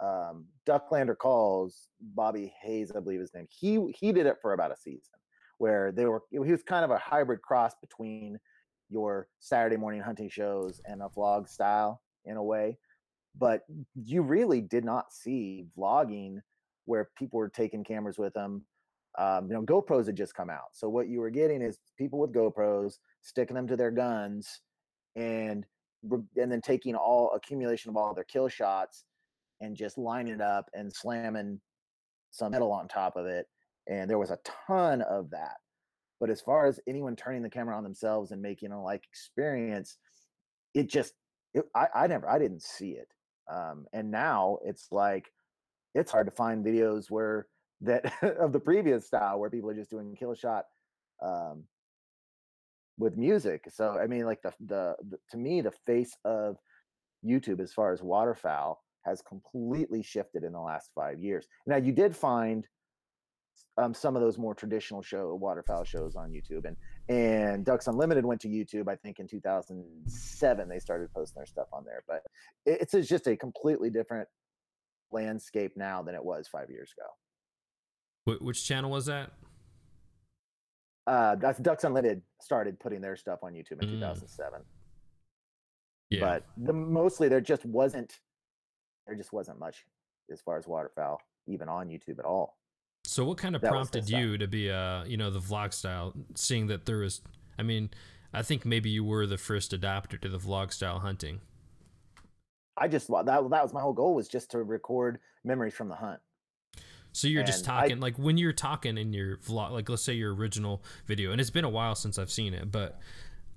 Speaker 2: um, Ducklander calls Bobby Hayes, I believe his name. He he did it for about a season, where they were. He was kind of a hybrid cross between your Saturday morning hunting shows and a vlog style in a way. But you really did not see vlogging where people were taking cameras with them. Um, you know, GoPros had just come out. So what you were getting is people with GoPros sticking them to their guns and and then taking all accumulation of all their kill shots and just lining it up and slamming some metal on top of it. And there was a ton of that. But as far as anyone turning the camera on themselves and making a like experience, it just it, I, I never I didn't see it. Um, and now it's like it's hard to find videos where that of the previous style where people are just doing kill shot um, with music. So I mean, like the, the, the to me the face of YouTube as far as waterfowl has completely shifted in the last five years. Now you did find um, some of those more traditional show waterfowl shows on YouTube, and and Ducks Unlimited went to YouTube. I think in 2007 they started posting their stuff on there, but it's, it's just a completely different landscape now than it was five years ago.
Speaker 1: Which channel was that?
Speaker 2: Uh, that's Ducks Unlimited started putting their stuff on YouTube in mm. 2007. Yeah. But the, mostly there just wasn't there just wasn't much as far as waterfowl even on YouTube at all.
Speaker 1: So what kind of that prompted you to be uh you know the vlog style seeing that there was I mean I think maybe you were the first adopter to the vlog style hunting.
Speaker 2: I just that that was my whole goal was just to record memories from the hunt.
Speaker 1: So you're and just talking I, like when you're talking in your vlog, like let's say your original video, and it's been a while since I've seen it, but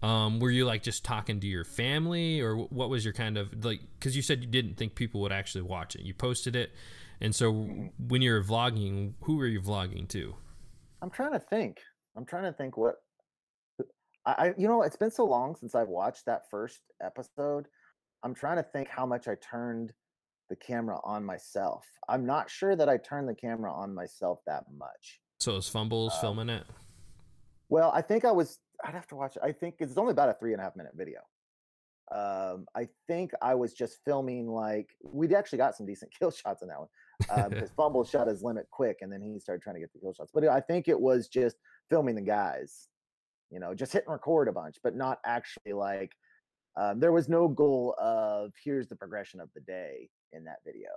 Speaker 1: um, were you like just talking to your family, or what was your kind of like? Because you said you didn't think people would actually watch it. You posted it, and so mm-hmm. when you're vlogging, who are you vlogging to?
Speaker 2: I'm trying to think. I'm trying to think what I, you know, it's been so long since I've watched that first episode I'm trying to think how much I turned the camera on myself. I'm not sure that I turned the camera on myself that much.
Speaker 1: So is Fumbles um, filming it?
Speaker 2: Well, I think I was. I'd have to watch. I think it's only about a three and a half minute video. Um, I think I was just filming like we actually got some decent kill shots in that one um, because Fumble shot his limit quick and then he started trying to get the kill shots. But I think it was just filming the guys, you know, just hit and record a bunch, but not actually like um, there was no goal of here's the progression of the day in that video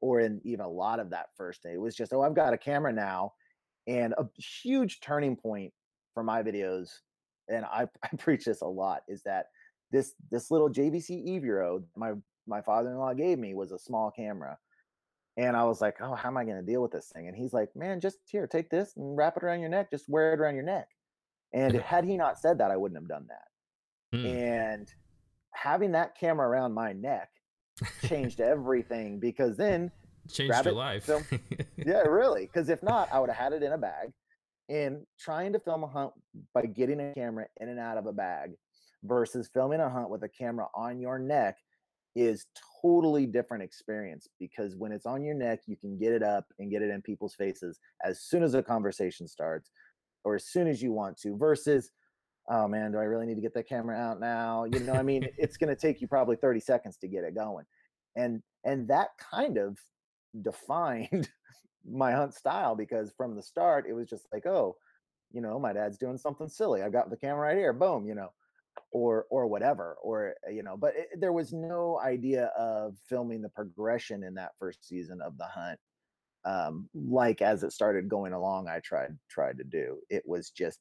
Speaker 2: or in even a lot of that first day. It was just, oh, I've got a camera now. And a huge turning point for my videos, and I, I preach this a lot, is that this this little JVC Everio my my father-in-law gave me was a small camera. And I was like, oh, how am I going to deal with this thing? And he's like, man, just here, take this and wrap it around your neck. Just wear it around your neck. And had he not said that, I wouldn't have done that. Hmm. And having that camera around my neck changed everything because then
Speaker 1: changed your it, life.
Speaker 2: Film, yeah, really. Because if not, I would have had it in a bag. And trying to film a hunt by getting a camera in and out of a bag versus filming a hunt with a camera on your neck is totally different experience because when it's on your neck you can get it up and get it in people's faces as soon as a conversation starts or as soon as you want to versus oh man do i really need to get that camera out now? You know i mean it's going to take you probably 30 seconds to get it going. And and that kind of defined my hunt style because from the start it was just like oh you know my dad's doing something silly. I've got the camera right here. Boom you know or or whatever or uh, you know but it, there was no idea of filming the progression in that first season of the hunt um like as it started going along i tried tried to do. It was just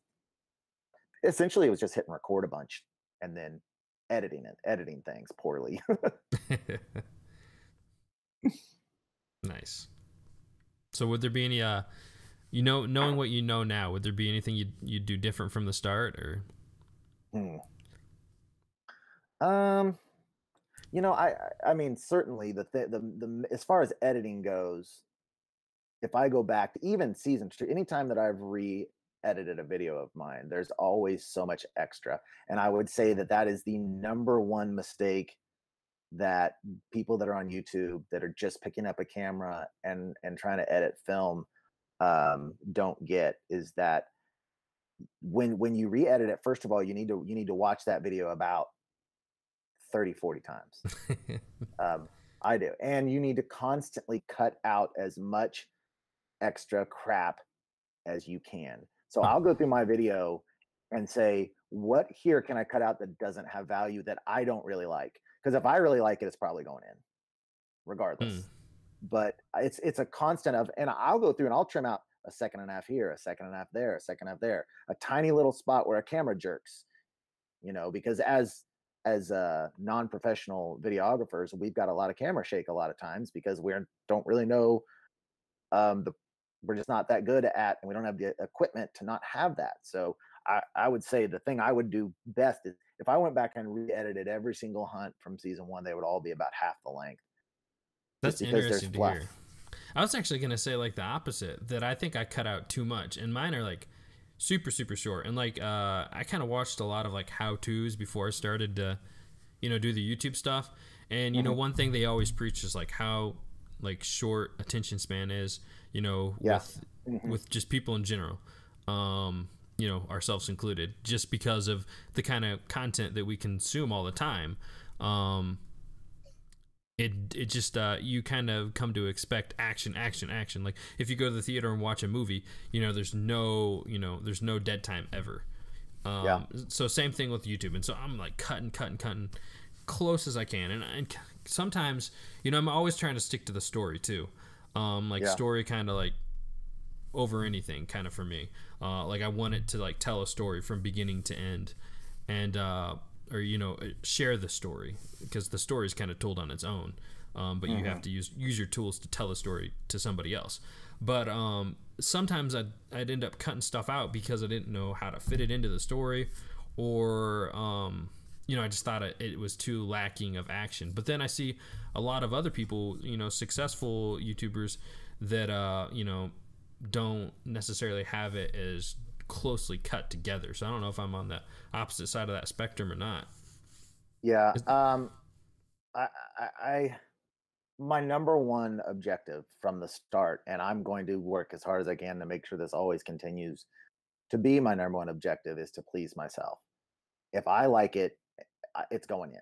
Speaker 2: essentially it was just hitting record a bunch and then editing it editing things poorly.
Speaker 1: Nice. So would there be any uh you know knowing what you know now would there be anything you'd, you'd do different from the start or? Hmm.
Speaker 2: Um, you know, I I mean, certainly the th- the the as far as editing goes, if I go back to even season two, anytime that I've re edited a video of mine, there's always so much extra, and I would say that that is the number one mistake that people that are on YouTube that are just picking up a camera and and trying to edit film um, don't get is that when when you re-edit it first of all you need to you need to watch that video about 30, 40 times. um, I do. And you need to constantly cut out as much extra crap as you can. So I'll go through my video and say, what here can I cut out that doesn't have value that I don't really like? Because if I really like it, it's probably going in, regardless. Mm. But it's it's a constant of, and I'll go through and I'll trim out a second and a half here, a second and a half there, a second and a half there, a tiny little spot where a camera jerks, you know, because as as uh, non-professional videographers, we've got a lot of camera shake a lot of times because we don't really know um, the we're just not that good at, and we don't have the equipment to not have that. So I, I would say the thing I would do best is if I went back and re-edited every single hunt from season one, they would all be about half the length.
Speaker 1: That's interesting to hear. I was actually gonna say like the opposite that I think I cut out too much, and mine are like super super short and like uh, i kind of watched a lot of like how to's before i started to you know do the youtube stuff and you mm-hmm. know one thing they always preach is like how like short attention span is you know yeah. with mm-hmm. with just people in general um you know ourselves included just because of the kind of content that we consume all the time um it it just uh, you kind of come to expect action action action like if you go to the theater and watch a movie you know there's no you know there's no dead time ever um, yeah. so same thing with youtube and so i'm like cutting cutting cutting close as i can and, and sometimes you know i'm always trying to stick to the story too um, like yeah. story kind of like over anything kind of for me uh, like i want it to like tell a story from beginning to end and uh, or you know uh, share the story because the story is kind of told on its own um, but mm-hmm. you have mm-hmm. to use use your tools to tell a story to somebody else but um, sometimes I'd, I'd end up cutting stuff out because I didn't know how to fit it into the story or um, you know I just thought it, it was too lacking of action but then I see a lot of other people you know successful YouTubers that uh, you know don't necessarily have it as closely cut together. So I don't know if I'm on the opposite side of that spectrum or not.
Speaker 2: Yeah. Um, I, I, I, my number one objective from the start, and I'm going to work as hard as I can to make sure this always continues to be my number one objective is to please myself. If I like it, it's going in.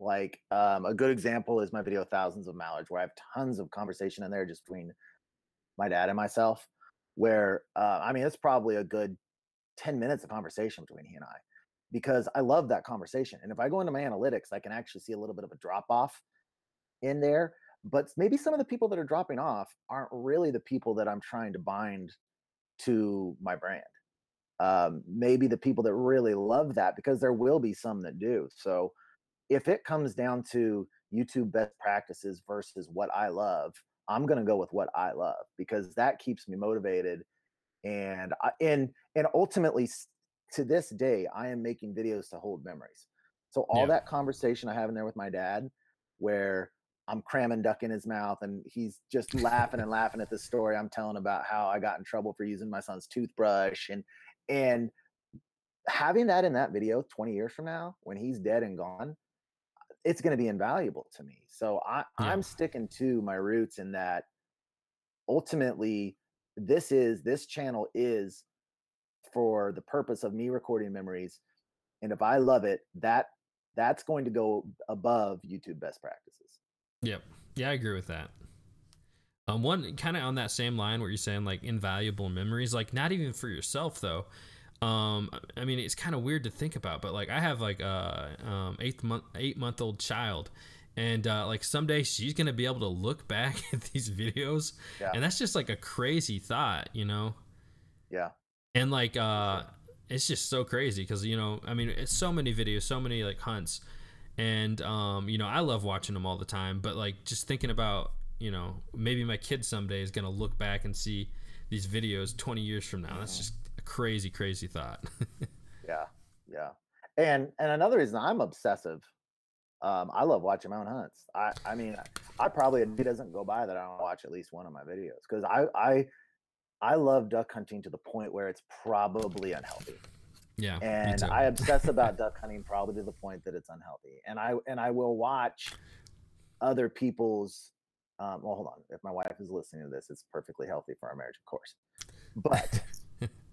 Speaker 2: Like um, a good example is my video "Thousands of Mallards," where I have tons of conversation in there just between my dad and myself where uh, I mean, it's probably a good 10 minutes of conversation between he and I because I love that conversation. And if I go into my analytics, I can actually see a little bit of a drop off in there. But maybe some of the people that are dropping off aren't really the people that I'm trying to bind to my brand. Um, maybe the people that really love that because there will be some that do. So if it comes down to YouTube best practices versus what I love, I'm going to go with what I love because that keeps me motivated. And I, and and ultimately, to this day, I am making videos to hold memories. So all yeah. that conversation I have in there with my dad, where I'm cramming duck in his mouth and he's just laughing and laughing at the story I'm telling about how I got in trouble for using my son's toothbrush and and having that in that video 20 years from now when he's dead and gone it's going to be invaluable to me so I, yeah. i'm sticking to my roots in that ultimately this is this channel is for the purpose of me recording memories and if i love it that that's going to go above youtube best practices
Speaker 1: Yep. Yeah, I agree with that. Um, one kind of on that same line where you're saying like invaluable memories, like not even for yourself though. Um, I mean, it's kind of weird to think about, but like I have like a um, eight month eight month old child, and uh, like someday she's gonna be able to look back at these videos, yeah. and that's just like a crazy thought, you know?
Speaker 2: Yeah.
Speaker 1: And like, uh, it's just so crazy because you know, I mean, it's so many videos, so many like hunts and um, you know I love watching them all the time. But like just thinking about you know maybe my kid someday is gonna look back and see these videos 20 years from now. That's just a crazy, crazy thought.
Speaker 2: yeah, yeah. And and another reason I'm obsessive. Um, I love watching my own hunts. I I mean I probably it doesn't go by that I don't watch at least one of my videos because I I I love duck hunting to the point where it's probably unhealthy.
Speaker 1: Yeah.
Speaker 2: And I obsess about duck hunting probably to the point that it's unhealthy. And I and I will watch other people's um, well hold on. If my wife is listening to this, it's perfectly healthy for our marriage, of course. But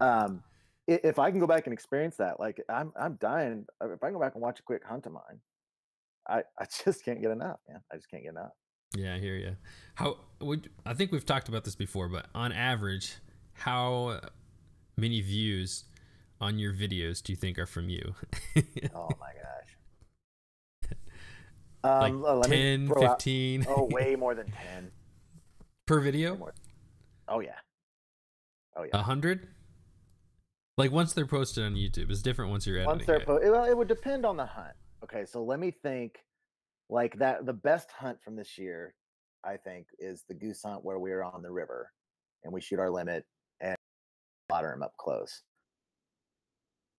Speaker 2: um if I can go back and experience that, like I'm I'm dying. Uh, if I can go back and watch a quick hunt of mine, I I just can't get enough, man. I just can't get enough.
Speaker 1: Yeah, I hear you. How would I think we've talked about this before, but on average, how many views on your videos do you think are from you?
Speaker 2: oh my gosh. Um, like
Speaker 1: 10, 15.
Speaker 2: Out, oh, way more than 10.
Speaker 1: Per video?
Speaker 2: Oh, yeah. Oh, yeah.
Speaker 1: A 100? Like once they're posted on YouTube, it's different once you're editing. Once they're
Speaker 2: po- well, it would depend on the hunt. Okay, so let me think. Like that, the best hunt from this year, I think, is the goose hunt where we are on the river and we shoot our limit and water him up close.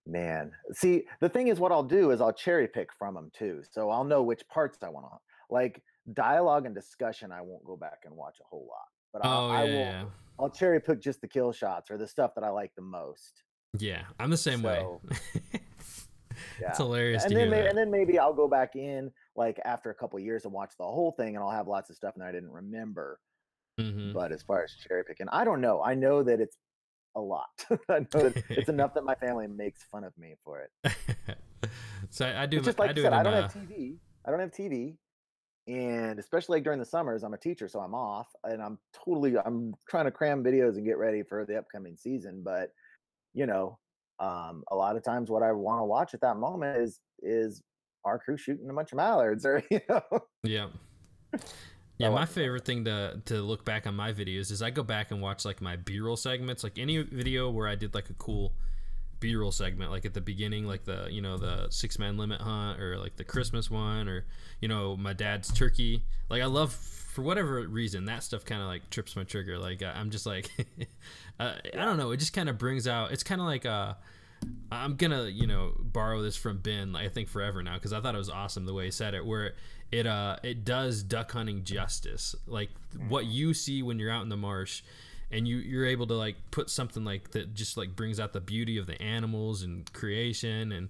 Speaker 2: Man, see, the thing is, what I'll do is I'll cherry pick from them too, so I'll know which parts I want to like. Dialogue and discussion, I won't go back and watch a whole lot, but I'll, oh, yeah, I will. Yeah. I'll cherry pick just the kill shots or the stuff that I like the most.
Speaker 1: Yeah, I'm the same so, way. yeah. It's hilarious.
Speaker 2: And then, maybe, and then maybe I'll go back in like after a couple years and watch the whole thing, and I'll have lots of stuff that I didn't remember. Mm-hmm. But as far as cherry picking, I don't know. I know that it's a lot. I know it's enough that my family makes fun of me for it.
Speaker 1: so I, do.
Speaker 2: It's just like I, do said, I don't have TV. I don't have TV, and especially like during the summers, I'm a teacher, so I'm off, and I'm totally I'm trying to cram videos and get ready for the upcoming season. But you know, um, a lot of times, what I want to watch at that moment is is our crew shooting a bunch of mallards, or you know.
Speaker 1: Yeah. Yeah, my favorite thing to to look back on my videos is I go back and watch like my B-roll segments, like any video where I did like a cool B-roll segment, like at the beginning, like the you know the six man limit hunt or like the Christmas one or you know my dad's turkey. Like I love for whatever reason that stuff kind of like trips my trigger. Like I'm just like uh, I don't know, it just kind of brings out. It's kind of like uh I'm gonna, you know, borrow this from Ben. I think forever now because I thought it was awesome the way he said it. Where it uh it does duck hunting justice. Like mm-hmm. what you see when you're out in the marsh, and you you're able to like put something like that just like brings out the beauty of the animals and creation and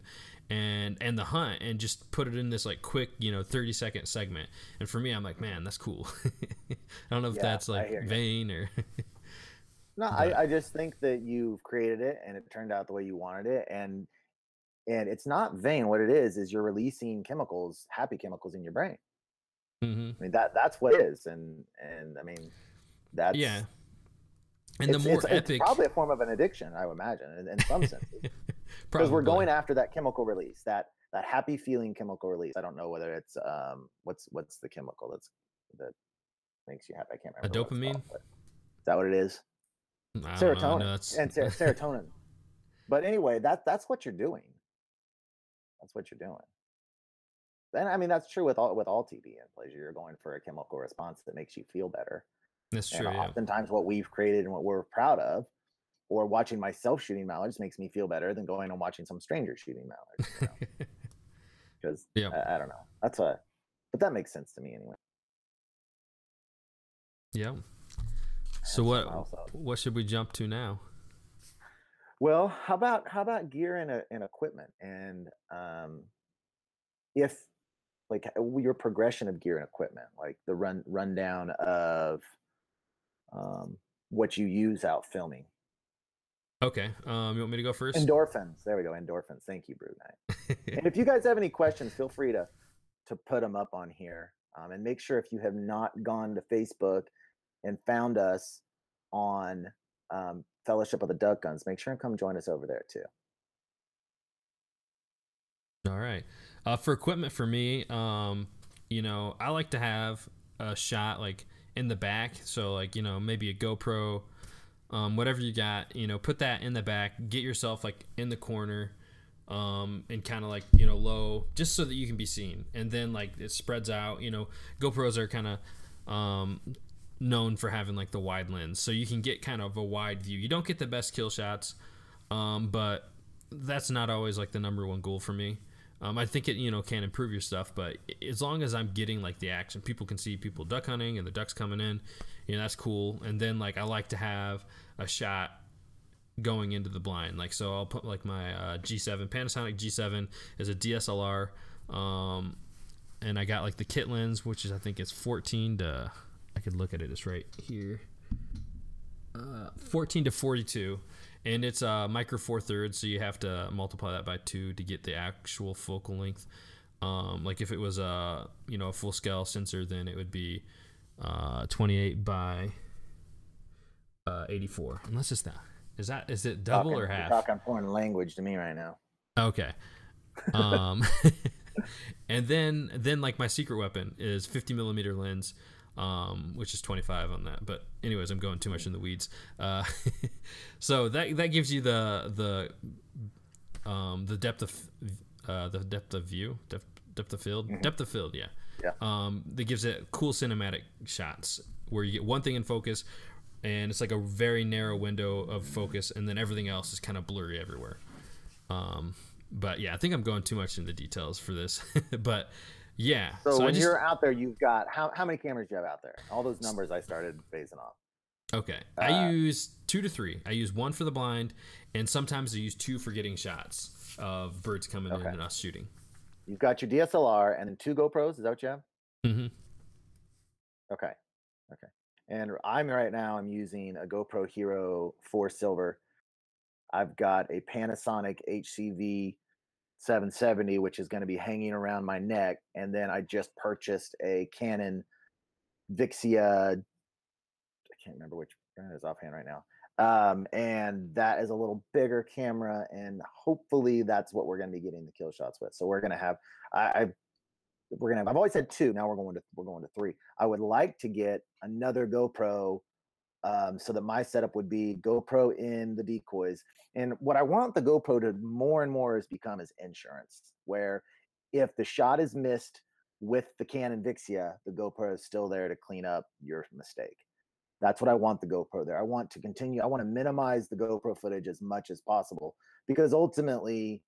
Speaker 1: and and the hunt and just put it in this like quick you know 30 second segment and for me i'm like man that's cool i don't know if yeah, that's like vain or
Speaker 2: no I, I just think that you've created it and it turned out the way you wanted it and and it's not vain. What it is is you're releasing chemicals happy chemicals in your brain. Mm-hmm. i mean that that's what it is and and i mean that's
Speaker 1: yeah. And the more
Speaker 2: it's,
Speaker 1: epic
Speaker 2: it's probably a form of an addiction i would imagine in, in some senses because we're going after that chemical release that that happy feeling chemical release. I don't know whether it's um what's what's the chemical that's that makes you happy? I can't remember
Speaker 1: a dopamine?
Speaker 2: called, is that what it is serotonin no, and ser- serotonin but anyway that that's what you're doing that's what you're doing. and I mean that's true with all with all TB and pleasure. You're going for a chemical response that makes you feel better.
Speaker 1: That's true.
Speaker 2: And
Speaker 1: yeah.
Speaker 2: oftentimes, what we've created and what we're proud of, or watching myself shooting mallards, makes me feel better than going and watching some stranger shooting mallards. Because you know? yeah, I, I, don't know. That's a, but that makes sense to me anyway.
Speaker 1: Yeah. So what what should we jump to now?
Speaker 2: Well, how about how about gear and, and equipment and um, if like your progression of gear and equipment, like the run rundown of um, what you use out filming.
Speaker 1: Okay. Um, you want me to go first?
Speaker 2: Endorphins. There we go. Endorphins. Thank you, Brew Night. and if you guys have any questions, feel free to to put them up on here. Um, and make sure if you have not gone to Facebook and found us on um, Fellowship of the Duck Guns, make sure and come join us over there too.
Speaker 1: All right. Uh, for equipment for me, um, you know, I like to have a shot like in the back. So like, you know, maybe a GoPro, um, whatever you got, you know, put that in the back, get yourself like in the corner, um, and kind of like, you know, low, just so that you can be seen. And then like it spreads out, you know, GoPros are kind of, um, known for having like the wide lens. So you can get kind of a wide view. You don't get the best kill shots, um, but that's not always like the number one goal for me. Um, I think it you know can improve your stuff, but as long as I'm getting like the action, people can see people duck hunting and the ducks coming in, you know that's cool. And then like I like to have a shot going into the blind, like so I'll put like my uh, G7 Panasonic G7 is a DSLR, um, and I got like the kit lens, which is I think it's 14 to I could look at it, it's right here, uh, 14 to 42 and it's uh, micro four thirds, so you have to multiply that by two to get the actual focal length. Um, like if it was a you know a full scale sensor, then it would be uh, 28 by uh, 84. Unless it's that is that is it double
Speaker 2: talking,
Speaker 1: or half?
Speaker 2: You're talking foreign language to me right now.
Speaker 1: Okay. Um, and then then like my secret weapon is 50 millimeter lens um, which is 25 on that. But anyways, I'm going too much in the weeds. Uh, so that that gives you the the um, the depth of uh, the depth of view, depth depth of field, mm-hmm. depth of field, yeah.
Speaker 2: Yeah.
Speaker 1: Um, that gives it cool cinematic shots where you get one thing in focus, and it's like a very narrow window of focus, and then everything else is kind of blurry everywhere. Um, but yeah, I think I'm going too much into details for this, but yeah.
Speaker 2: So, so when just, you're out there, you've got how, how many cameras do you have out there? All those numbers I started phasing off.
Speaker 1: Okay. Uh, I use two to three. I use one for the blind, and sometimes I use two for getting shots of birds coming okay. in and us shooting.
Speaker 2: You've got your DSLR and then two GoPros. Is that what you have?
Speaker 1: Mm-hmm.
Speaker 2: Okay. Okay. And I'm right now, I'm using a GoPro Hero 4 Silver. I've got a Panasonic HCV 770, which is going to be hanging around my neck. And then I just purchased a Canon Vixia. I can't remember which brand is offhand right now. Um, and that is a little bigger camera, and hopefully that's what we're going to be getting the kill shots with. So we're going to have, I, I we're gonna have. I've always had two. Now we're going to we're going to three. I would like to get another GoPro um, so that my setup would be GoPro in the decoys. And what I want the GoPro to more and more is become is insurance, where if the shot is missed with the Canon Vixia, the GoPro is still there to clean up your mistake. That's what I want the GoPro there. I want to continue, I want to minimize the GoPro footage as much as possible because ultimately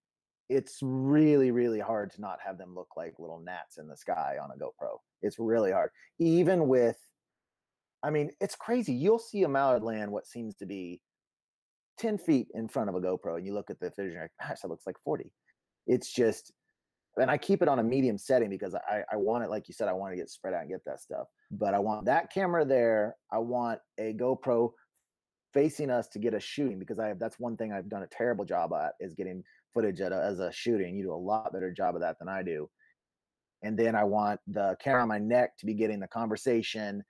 Speaker 2: it's really, really hard to not have them look like little gnats in the sky on a GoPro. It's really hard. Even with I mean, it's crazy. You'll see a mallard land what seems to be 10 feet in front of a GoPro, and you look at the and like, gosh, that looks like 40. It's just, and I keep it on a medium setting because I, I want it, like you said, I want to get spread out and get that stuff. But I want that camera there. I want a GoPro facing us to get a shooting because I have that's one thing I've done a terrible job at is getting footage at a, as a shooting. You do a lot better job of that than I do. And then I want the camera on my neck to be getting the conversation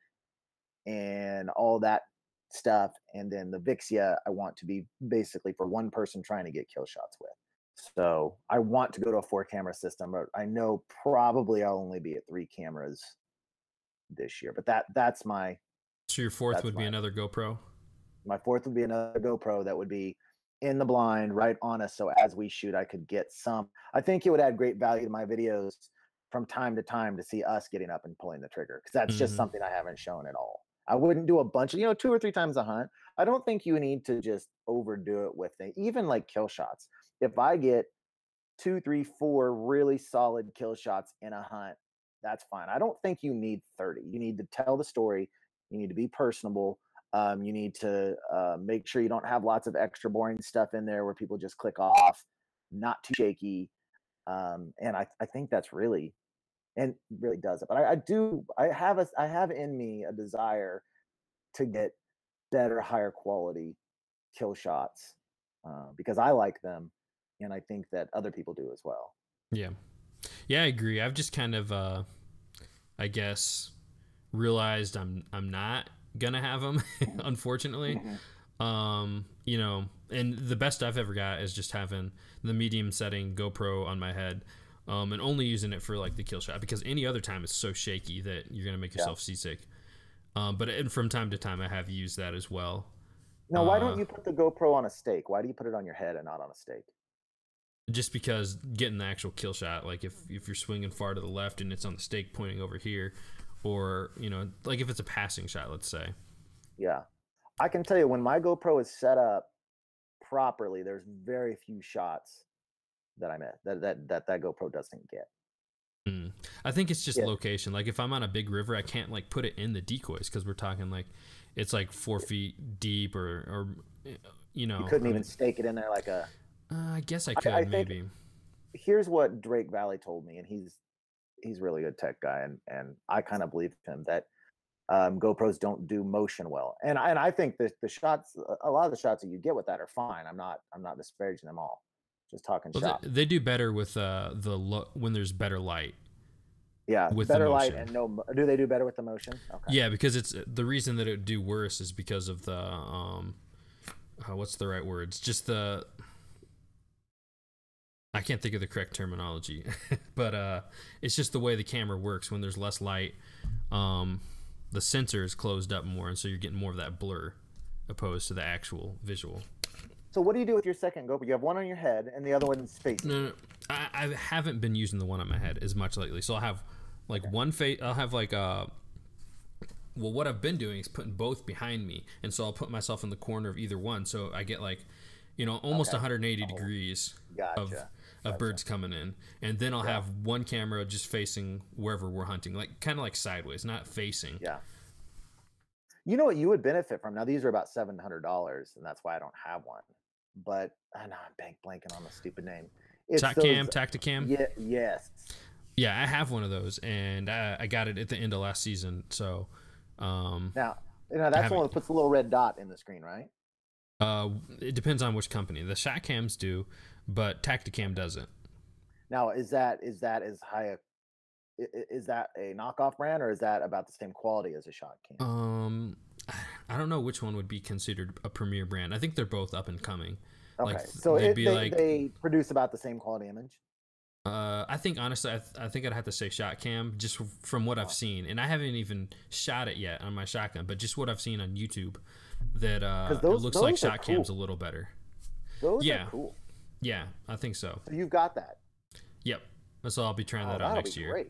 Speaker 2: and all that stuff. And then the Vixia, I want to be basically for one person trying to get kill shots with. So I want to go to a four camera system, but I know probably I'll only be at three cameras this year. But that that's my.
Speaker 1: So your fourth would my, be another GoPro.
Speaker 2: My fourth would be another GoPro that would be in the blind, right on us. So as we shoot, I could get some. I think it would add great value to my videos from time to time to see us getting up and pulling the trigger because that's just
Speaker 1: Mhm.
Speaker 2: something I haven't shown at all. I wouldn't do a bunch of, you know, two or three times a hunt. I don't think you need to just overdo it with it. Even like kill shots. If I get two, three, four really solid kill shots in a hunt, that's fine. I don't think you need 30. You need to tell the story. You need to be personable. Um, you need to uh, make sure you don't have lots of extra boring stuff in there where people just click off, not too shaky. Um, and I, I think that's really, and really does it. But I, I do, I have a, I have in me a desire to get better, higher quality kill shots uh, because I like them, and I think that other people do as well.
Speaker 1: Yeah. Yeah, I agree. I've just kind of uh I guess realized I'm I'm not gonna have them unfortunately.
Speaker 2: Mhm.
Speaker 1: Um, you know, and the best I've ever got is just having the medium setting GoPro on my head. Um, and only using it for like the kill shot because any other time it's so shaky that you're gonna make
Speaker 2: Yeah.
Speaker 1: yourself seasick. Um, but and from time to time I have used that as well.
Speaker 2: Now, why
Speaker 1: Uh,
Speaker 2: don't you put the GoPro on a stake? Why do you put it on your head and not on a stake?
Speaker 1: just because getting the actual kill shot like if if you're swinging far to the left and it's on the stake pointing over here or you know like if it's a passing shot let's say
Speaker 2: Yeah. I can tell you when my GoPro is set up properly, there's very few shots that I miss that that that, that GoPro doesn't get.
Speaker 1: Hmm. i think it's just
Speaker 2: Yeah.
Speaker 1: location like if i'm on a big river i can't like put it in the decoys because we're talking like it's like four feet deep or or uh, you know
Speaker 2: You couldn't even stake it in there like a
Speaker 1: uh, i guess i
Speaker 2: I-
Speaker 1: could
Speaker 2: I think-
Speaker 1: maybe
Speaker 2: here's what Drake Valley told me, and he's he's really good tech guy, and and I kind of believe him that um, GoPros don't do motion well, and I, and I think that the shots, a- a lot of the shots that you get with that are fine. I'm not I'm not disparaging them all. Just talking
Speaker 1: well,
Speaker 2: shot.
Speaker 1: they, they do better with uh the lo- when there's better light
Speaker 2: yeah,
Speaker 1: with
Speaker 2: better light and no. Do they do better with the motion? Okay.
Speaker 1: Yeah, because it's the reason that it would do worse is because of the um, uh, what's the right words? Just the I can't think of the correct terminology, but uh, it's just the way the camera works when there's less light. Um, the sensor is closed up more, and so you're getting more of that blur, opposed to the actual visual.
Speaker 2: So what do you do with your second GoPro? You have one on your head and the other one's facing.
Speaker 1: No, no, I, I haven't been using the one on my head as much lately. So I'll have like one face. I'll have like uh Well, what I've been doing is putting both behind me, and so I'll put myself in the corner of either one, so I get like, you know, almost
Speaker 2: Okay.
Speaker 1: 180 degrees of
Speaker 2: Gotcha.
Speaker 1: of birds coming in, and then I'll have one camera just facing wherever we're hunting, like kind of like sideways, not facing.
Speaker 2: Yeah. You know what you would benefit from? Now these are about seven hundred dollars, and that's why I don't have one. But I know I'm bank blanking on the stupid name. It's
Speaker 1: Tactcam, Tactacam.
Speaker 2: Yeah. Yes.
Speaker 1: Yeah, I have one of those, and I, I got it at the end of last season. So, um,
Speaker 2: Now, you know that's the one that puts a little red dot in the screen, right?
Speaker 1: uh, it depends on which company. The ShotKams do, but Tactacam doesn't.
Speaker 2: Now, is that is that as high a is that a knockoff brand or is that about the same quality as a shot cam?
Speaker 1: Um, I don't know which one would be considered a premier brand. I think they're both up and coming.
Speaker 2: okay,
Speaker 1: like,
Speaker 2: so it, they,
Speaker 1: like-
Speaker 2: they produce about the same quality image.
Speaker 1: Uh, I think honestly, I, th- I think I'd have to say ShotKam just from what I've seen, and I haven't even shot it yet on my shotgun, but just what I've seen on YouTube, that uh,
Speaker 2: 'Cause
Speaker 1: it looks like
Speaker 2: those
Speaker 1: ShotKam's a little better.
Speaker 2: Those
Speaker 1: Yeah.
Speaker 2: are cool.
Speaker 1: Yeah, I think so.
Speaker 2: So you've got that.
Speaker 1: Yep, so I'll be trying
Speaker 2: Oh,
Speaker 1: that out next
Speaker 2: be
Speaker 1: year.
Speaker 2: great.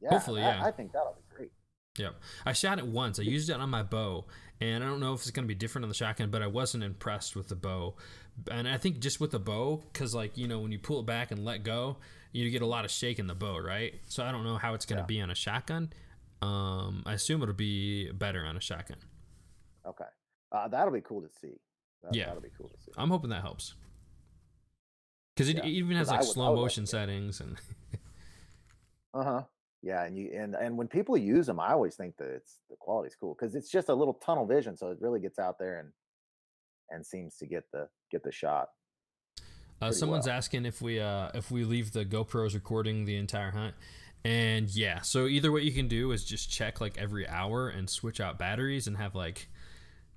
Speaker 2: Yeah,
Speaker 1: Hopefully, yeah.
Speaker 2: I think that'll be great.
Speaker 1: Yep. I shot it once. I used it on my bow, and I don't know if it's going to be different on the shotgun, but I wasn't impressed with the bow. And I think just with the bow, because, like, you know, when you pull it back and let go, you get a lot of shake in the bow, right? So I don't know how it's going to
Speaker 2: Yeah.
Speaker 1: be on a shotgun. Um, I assume it'll be better on a shotgun.
Speaker 2: Okay, uh, that'll be cool to see. That,
Speaker 1: Yeah.
Speaker 2: that'll be cool to see.
Speaker 1: I'm hoping that helps. Because it
Speaker 2: Yeah,
Speaker 1: even has like
Speaker 2: would-
Speaker 1: slow
Speaker 2: like
Speaker 1: motion
Speaker 2: to.
Speaker 1: settings and
Speaker 2: Uh huh. Yeah, and you and and when people use them, I always think that it's the quality's cool because it's just a little tunnel vision, so it really gets out there and and seems to get the get the shot.
Speaker 1: Uh, someone's
Speaker 2: well.
Speaker 1: asking if we uh, if we leave the GoPros recording the entire hunt, and yeah. So either what you can do is just check like every hour and switch out batteries and have like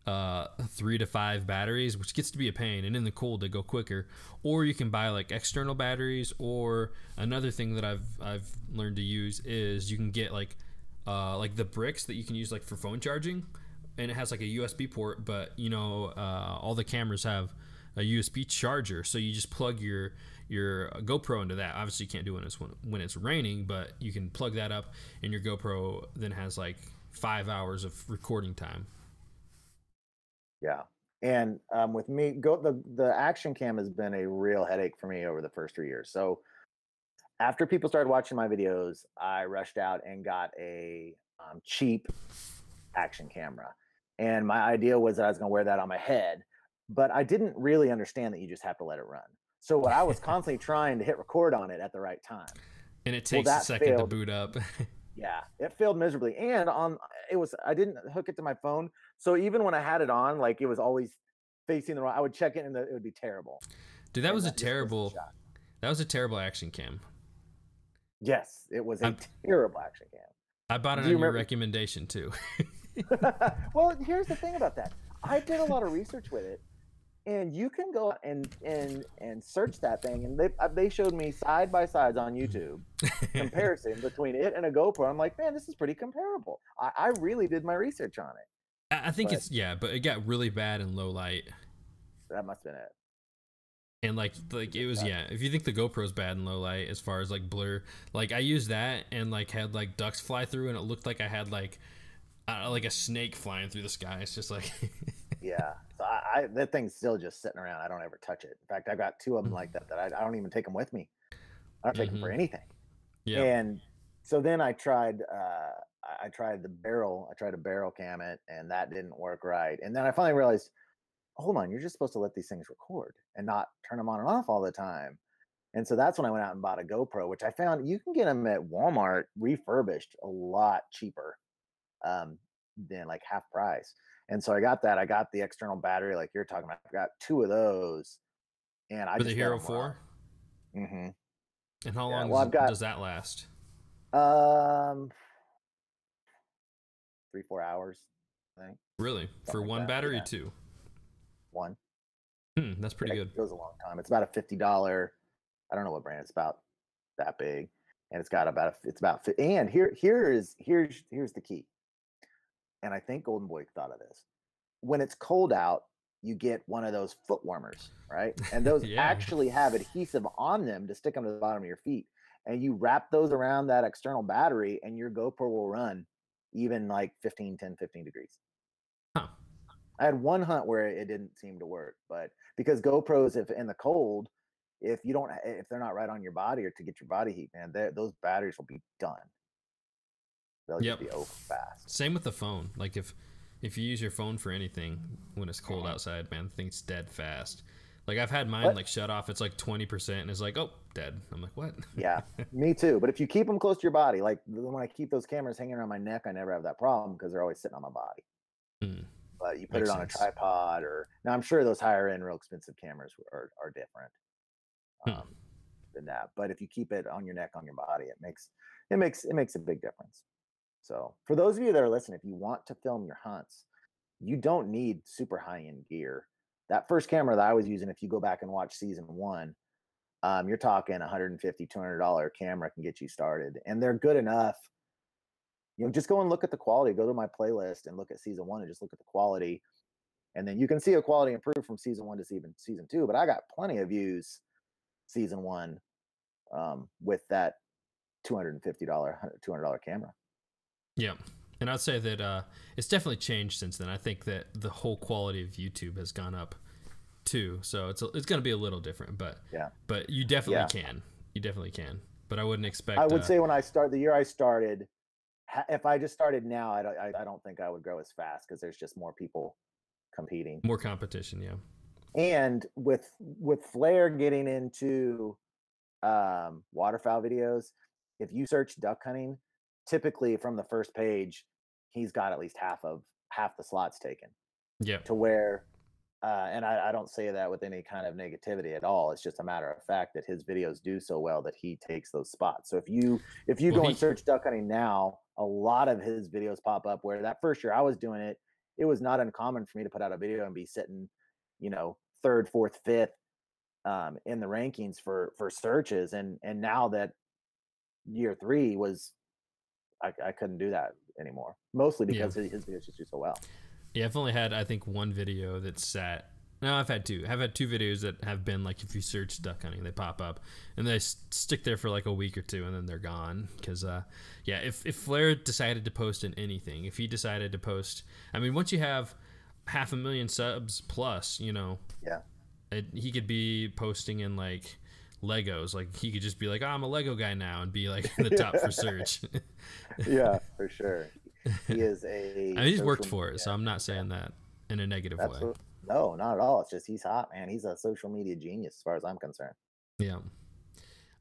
Speaker 1: uh, three to five batteries, which gets to be a pain, and in the cold they go quicker. Or you can buy like external batteries. Or another thing that I've I've learned to use is you can get like uh, like the bricks that you can use like for phone charging, and it has like a USB port, but you know uh, all the cameras have a USB charger, so you just plug your your GoPro into that. Obviously, you can't do it when it's when it's raining, but you can plug that up, and your GoPro then has like five hours of recording time.
Speaker 2: Yeah, and um, with me, go the the action cam has been a real headache for me over the first three years. So after people started watching my videos, I rushed out and got a um, cheap action camera. And my idea was that I was going to wear that on my head, but I didn't really understand that you just have to let it run. So what I was constantly trying to hit record on it at the right time.
Speaker 1: And it takes well, a second failed. to boot up.
Speaker 2: yeah, it failed miserably. And on it was I didn't hook it to my phone, so even when I had it on, like it was always facing the wrong. I would check it and it would be terrible.
Speaker 1: Dude, that and was that a terrible. That was a terrible action cam.
Speaker 2: Yes, it was a I'm, terrible action cam.
Speaker 1: I bought it on you your recommendation too.
Speaker 2: well, here's the thing about that. I did a lot of research with it, and you can go and and and search that thing, and they uh, they showed me side by sides on YouTube comparison between it and a GoPro. I'm like, man, this is pretty comparable. I, I really did my research on it.
Speaker 1: I think but, it's yeah, but it got really bad in low light.
Speaker 2: That must have been it
Speaker 1: and like like it was yeah if you think the gopro's bad in low light as far as like blur like i used that and like had like ducks fly through and it looked like i had like uh, like a snake flying through the sky it's just like
Speaker 2: yeah so I, I, that thing's still just sitting around i don't ever touch it in fact I've got two of them like that that i, I don't even take them with me i don't take mm-hmm. them for mm-hmm. anything yeah and so then i tried uh i tried the barrel i tried to barrel cam it and that didn't work right and then i finally realized hold on, you're just supposed to let these things record and not turn them on and off all the time. And so that's when I went out and bought a GoPro, which I found you can get them at Walmart refurbished a lot cheaper um, than like half price. And so I got that. I got the external battery, like you're talking about. I got two of those, and I
Speaker 1: For the Hero Four.
Speaker 2: Mm-hmm.
Speaker 1: And how long well, does, got, does that last?
Speaker 2: Um, three four hours. I think.
Speaker 1: Really, Something for like one that. battery, yeah. two
Speaker 2: one.
Speaker 1: Hmm, that's pretty good.
Speaker 2: It goes a long time. It's about a fifty dollar. I don't know what brand. It's about that big, and it's got about a, it's about and here here is here's here's the key. And I think Golden Boy thought of this. When it's cold out, you get one of those foot warmers, right? And those yeah. actually have adhesive on them to stick them to the bottom of your feet. And you wrap those around that external battery, and your GoPro will run even like 15, 10, 15 degrees. Huh. I had one hunt where it didn't seem to work, but because GoPros, if in the cold, if you don't, eh, if they're not right on your body or to get your body heat, man, those batteries will be done. They'll yep. just be over fast.
Speaker 1: Same with the phone. Like if if you use your phone for anything when it's cold outside, man, the thing's dead fast. Like I've had mine what? like shut off. It's like twenty percent, and it's like, oh, dead. I'm like, what?
Speaker 2: yeah, me too. But if you keep them close to your body, like when I keep those cameras hanging around my neck, I never have that problem because they're always sitting on my body. Mm but you put Makes it on sense. a tripod or now I'm sure those higher end real expensive cameras are, are different hmm. um, than that. But if you keep it on your neck, on your body, it makes it makes it makes a big difference. So for those of you that are listening, if you want to film your hunts, you don't need super high end gear. That first camera that I was using, if you go back and watch season one, um, you're talking 150 $200 camera can get you started and they're good enough you know, just go and look at the quality. Go to my playlist and look at season one and just look at the quality. And then you can see a quality improve from season one to season season two. But I got plenty of views season one um, with that two hundred and fifty dollar, two hundred dollar camera.
Speaker 1: Yeah, and I'd say that uh, it's definitely changed since then. I think that the whole quality of YouTube has gone up too. So it's a, it's going to be a little different, but
Speaker 2: yeah,
Speaker 1: but you definitely yeah. can. You definitely can. But I wouldn't expect.
Speaker 2: I would uh, say when I start the year I started, if I just started now, I don't, I, I don't think I would grow as fast because there's just more people competing.
Speaker 1: More competition, yeah.
Speaker 2: And with with Flair getting into um, waterfowl videos, if you search duck hunting, typically from the first page, he's got at least half of half the slots taken.
Speaker 1: Yeah.
Speaker 2: To where uh, and I, I, don't say that with any kind of negativity at all. It's just a matter of fact that his videos do so well that he takes those spots. So if you if you well, go he, and search duck hunting now, a lot of his videos pop up. Where that first year I was doing it, it was not uncommon for me to put out a video and be sitting, you know, third, fourth, fifth um, in the rankings for for searches. And and now that year three was, I, I couldn't do that anymore. Mostly because yeah. his videos just do so well.
Speaker 1: Yeah, I've only had I think one video that sat No, I've had two. I've had two videos that have been like if you search duck hunting, they pop up and they stick there for like a week or two and then they're gone. Because, uh, yeah, if if Flair decided to post in anything, if he decided to post, I mean, once you have half a million subs plus, you know,
Speaker 2: yeah,
Speaker 1: it, he could be posting in like Legos. Like he could just be like, oh, I'm a Lego guy now and be like in the top for search.
Speaker 2: yeah, for sure. He is a.
Speaker 1: I mean, he's worked for it, so I'm not saying that in a negative
Speaker 2: That's
Speaker 1: way.
Speaker 2: what- no, not at all. It's just he's hot, man. He's a social media genius, as far as I'm concerned.
Speaker 1: Yeah.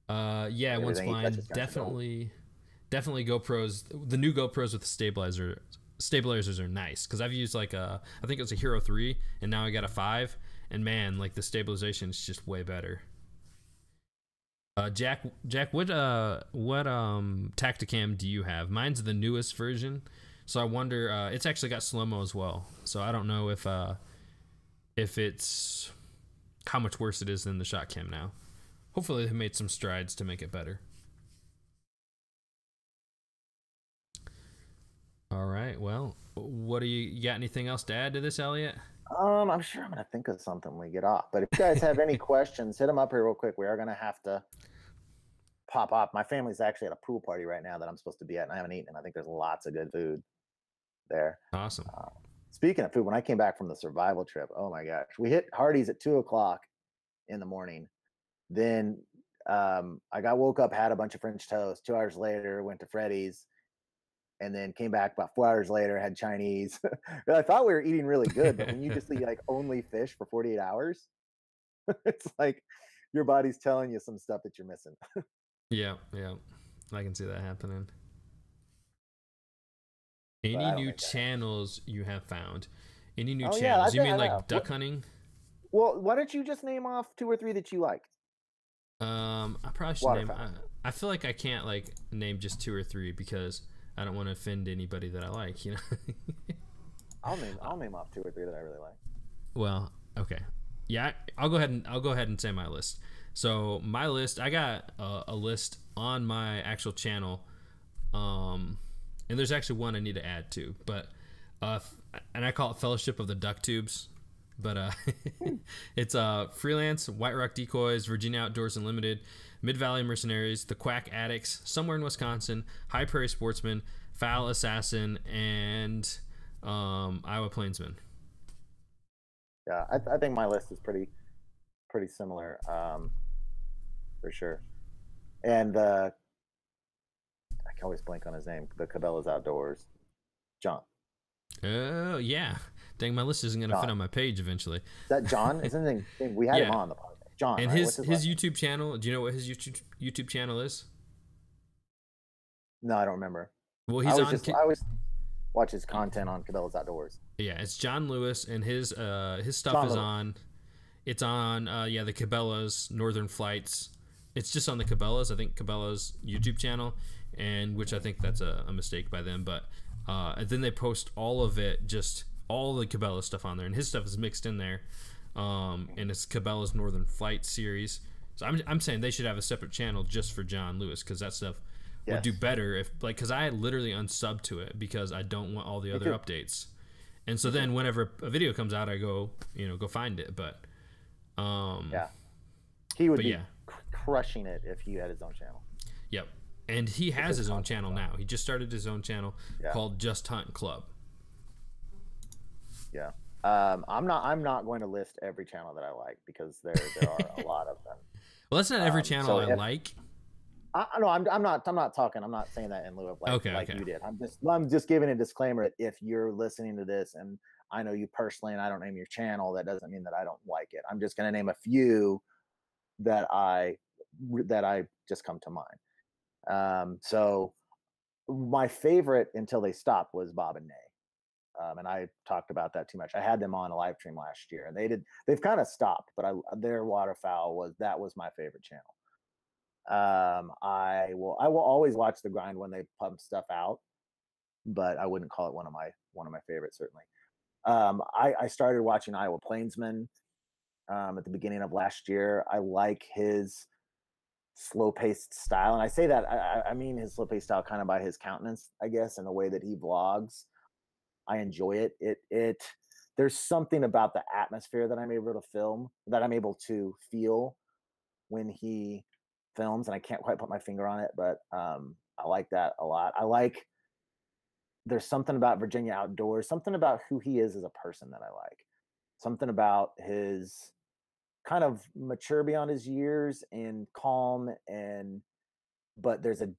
Speaker 1: Uh, yeah, once
Speaker 2: Everything touches turns
Speaker 1: definitely, definitely GoPros. The new GoPros with the stabilizer stabilizers are nice because I've used like a, I think it was a Hero three, and now I got a five, and man, like the stabilization is just way better. Uh, Jack, Jack, what uh, what um, Tactacam do you have? Mine's the newest version, so I wonder. Uh, it's actually got slow mo as well, so I don't know if uh, if it's how much worse it is than the ShotKam now. Hopefully, they made some strides to make it better. All right. Well, what do you, you got? Anything else to add to this, Elliot?
Speaker 2: Um, I'm sure I'm gonna think of something when we get off. But if you guys have any questions, hit them up here real quick. We are gonna have to pop off. My family's actually at a pool party right now that I'm supposed to be at, and I haven't eaten. And I think there's lots of good food there.
Speaker 1: Awesome.
Speaker 2: Speaking of food, when I came back from the survival trip, oh my gosh, we hit Hardee's at two o'clock in the morning. Then um, I got woke up, had a bunch of French toast. Two hours later, went to Freddy's, and then came back about four hours later, had Chinese. I thought we were eating really good, but when you just eat like only fish for 48 hours, it's like your body's telling you some stuff that you're missing.
Speaker 1: Yeah, yeah. I can see that happening. Any new
Speaker 2: think that-
Speaker 1: channels you have found? Any new
Speaker 2: Oh, yeah,
Speaker 1: channels? you mean like duck hunting?
Speaker 2: Well, why don't you just name off two or three that you like?
Speaker 1: Um, I probably should name. I, I feel like I can't like name just two or three because I don't want to offend anybody that I like. You know.
Speaker 2: I'll name I'll name off two or three that I really like.
Speaker 1: Well, okay. Yeah, I'll go ahead and I'll go ahead and say my list. So my list, I got a, a list on my actual channel, um, and there's actually one I need to add to, but uh, and I call it Fellowship of the Duck Tubes, but uh, it's uh freelance, White Rock Decoys, Virginia Outdoors Unlimited, Mid Valley Mercenaries, The Quack Addicts, Somewhere in Wisconsin, High Prairie Sportsman, Fowl Assassin, and um, Iowa Plainsman.
Speaker 2: Yeah, I, th- I think my list is pretty pretty similar, um, for sure. And uh, I can always blank on his name. The Cabela's Outdoors, John.
Speaker 1: Oh yeah, dang! My list isn't gonna fit on my page eventually.
Speaker 2: Is that John? Isn't it? We had him on the podcast. John.
Speaker 1: And
Speaker 2: right?
Speaker 1: his his YouTube channel. Do you know what his YouTube YouTube channel is?
Speaker 2: No, I don't remember.
Speaker 1: Well, he's
Speaker 2: was
Speaker 1: on.
Speaker 2: just I always watch his content on Cabela's Outdoors.
Speaker 1: yeah, it's John Lewis, and his uh his stuff
Speaker 2: John
Speaker 1: is
Speaker 2: Lewis.
Speaker 1: on. It's on uh yeah the Cabela's Northern Flights. It's just on the Cabela's I think Cabela's YouTube channel, and which I think that's a, a mistake by them. But uh, and then they post all of it, just all the Cabela stuff on there, and his stuff is mixed in there. Um, and it's Cabela's Northern Flight series. So I'm, I'm saying they should have a separate channel just for John Lewis because that stuff would do better if like because I literally unsub to it because I don't want all the other updates. And so then whenever a video comes out, I go you know go find it. But um,
Speaker 2: Yeah. He would be
Speaker 1: yeah.
Speaker 2: cr- crushing it if he had his own channel.
Speaker 1: Yep. And he has
Speaker 2: his
Speaker 1: his own channel now. He just started his own channel
Speaker 2: Yeah.
Speaker 1: called Just Hunt Club.
Speaker 2: Yeah. Um, I'm not. I'm not going to list every channel that I like because there there are a lot of them.
Speaker 1: Well, that's not every
Speaker 2: Um,
Speaker 1: channel
Speaker 2: so
Speaker 1: I
Speaker 2: if-
Speaker 1: like.
Speaker 2: I, know. I'm, I'm not. I'm not talking. I'm not saying that in lieu of like,
Speaker 1: Okay,
Speaker 2: like
Speaker 1: okay.
Speaker 2: you did. I'm just. I'm just giving a disclaimer that if you're listening to this and I know you personally and I don't name your channel, that doesn't mean that I don't like it. I'm just going to name a few that I that I just come to mind. Um, so my favorite until they stopped was Bob and Nay. Um, and I talked about that too much. I had them on a live stream last year, and they did. They've kind of stopped, but I their waterfowl was that was my favorite channel. Um, I will I will always watch the grind when they pump stuff out, but I wouldn't call it one of my one of my favorites certainly. Um, I, I started watching Iowa Plainsman um, at the beginning of last year. I like his slow paced style, and I say that I, I- mean his slow paced style kind of by his countenance, I guess, and the way that he vlogs. I enjoy it. It it there's something about the atmosphere that I'm able to film that I'm able to feel when he films, and I can't quite put my finger on it, but um, I like that a lot. I like there's something about Virginia Outdoors, something about who he is as a person that I like, something about his kind of mature beyond his years and calm and but there's a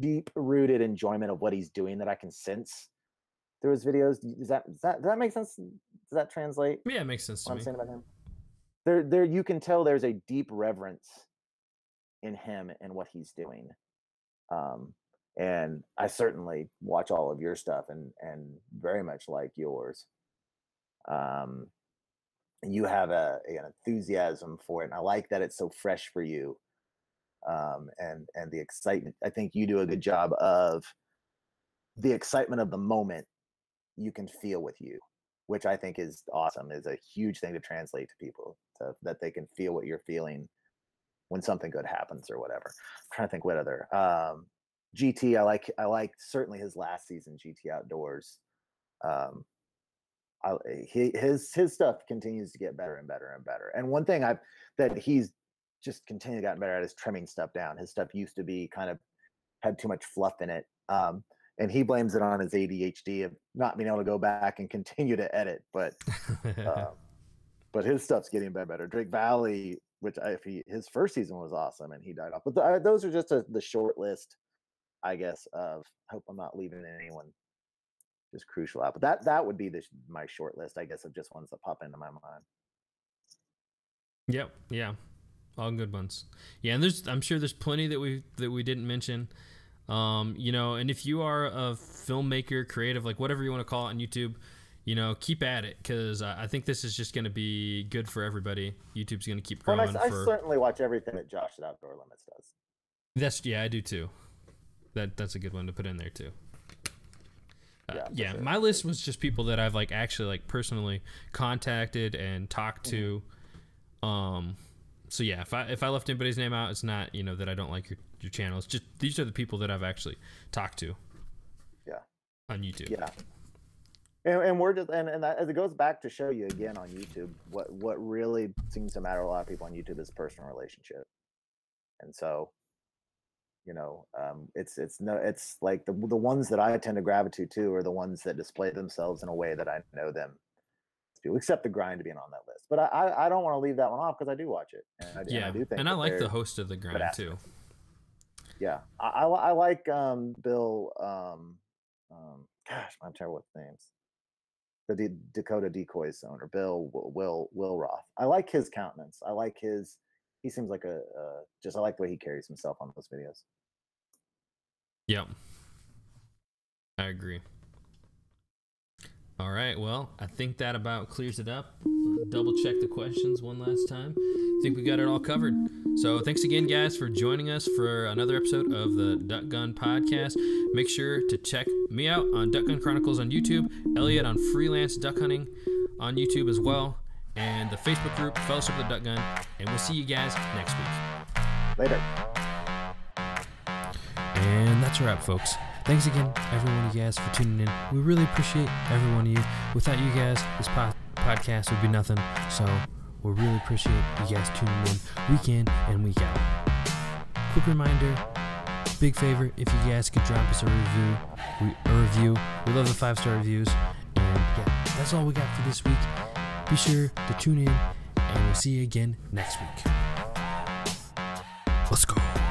Speaker 2: deep rooted enjoyment of what he's doing that I can sense through his videos. Does that does that does that make sense? Does that translate?
Speaker 1: Yeah, it makes sense to
Speaker 2: what
Speaker 1: me.
Speaker 2: I'm saying about him. There, there, you can tell there's a deep reverence in him and what he's doing. Um, and I certainly watch all of your stuff and and very much like yours. Um, you have a an enthusiasm for it, and I like that it's so fresh for you. Um, and and the excitement. I think you do a good job of the excitement of the moment you can feel with you, which I think is awesome. is a huge thing to translate to people to, that they can feel what you're feeling when something good happens or whatever. I'm trying to think what other um, GT. I like I like certainly his last season GT Outdoors. Um, I, he, his his stuff continues to get better and better and better. And one thing I've that he's just continually gotten better at is trimming stuff down. His stuff used to be kind of had too much fluff in it. Um, and he blames it on his ADHD of not being able to go back and continue to edit. But um, but his stuff's getting better. better. Drake Valley, which I, if he his first season was awesome and he died off. But the, those are just a, the short list, I guess. Of hope I'm not leaving anyone just crucial out. But that that would be the, my short list, I guess, of just ones that pop into my mind.
Speaker 1: Yep. Yeah. All good ones. Yeah, and there's I'm sure there's plenty that we that we didn't mention. Um, you know, and if you are a filmmaker, creative, like whatever you want to call it on YouTube, you know, keep at it because I think this is just going to be good for everybody. YouTube's going to keep growing.
Speaker 2: Well, I,
Speaker 1: for...
Speaker 2: I certainly watch everything that Josh at Outdoor Limits does.
Speaker 1: That's yeah, I do too. That that's a good one to put in there too. Uh, yeah, yeah sure. my list was just people that I've like actually like personally contacted and talked to. Mm-hmm. Um, so yeah, if I if I left anybody's name out, it's not you know that I don't like your your channel. It's just these are the people that I've actually talked to.
Speaker 2: Yeah.
Speaker 1: On YouTube.
Speaker 2: Yeah. And, and we're just and, and that, as it goes back to show you again on YouTube, what what really seems to matter a lot of people on YouTube is personal relationship. And so, you know, um, it's it's no it's like the the ones that I tend to gravitate to are the ones that display themselves in a way that I know them to, except the grind being on that list. But I I don't want to leave that one off because I do watch it.
Speaker 1: And I, yeah, and I do think and I like the host of the grind too
Speaker 2: yeah, I, I, I like um, Bill. Um, um, gosh, I'm terrible with names. The D- Dakota Decoys owner, Bill Will Will Roth. I like his countenance. I like his. He seems like a uh, just. I like the way he carries himself on those videos.
Speaker 1: Yep, I agree. All right, well, I think that about clears it up. Double check the questions one last time. I think we got it all covered. So, thanks again, guys, for joining us for another episode of the Duck Gun Podcast. Make sure to check me out on Duck Gun Chronicles on YouTube, Elliot on Freelance Duck Hunting on YouTube as well, and the Facebook group Fellowship of the Duck Gun. And we'll see you guys next week.
Speaker 2: Later.
Speaker 1: And that's a wrap, folks. Thanks again, every one of you guys, for tuning in. We really appreciate every one of you. Without you guys, this po- podcast would be nothing. So we really appreciate you guys tuning in week in and week out. Quick reminder, big favor, if you guys could drop us a review, we, a review. We love the five star reviews. And yeah, that's all we got for this week. Be sure to tune in, and we'll see you again next week. Let's go.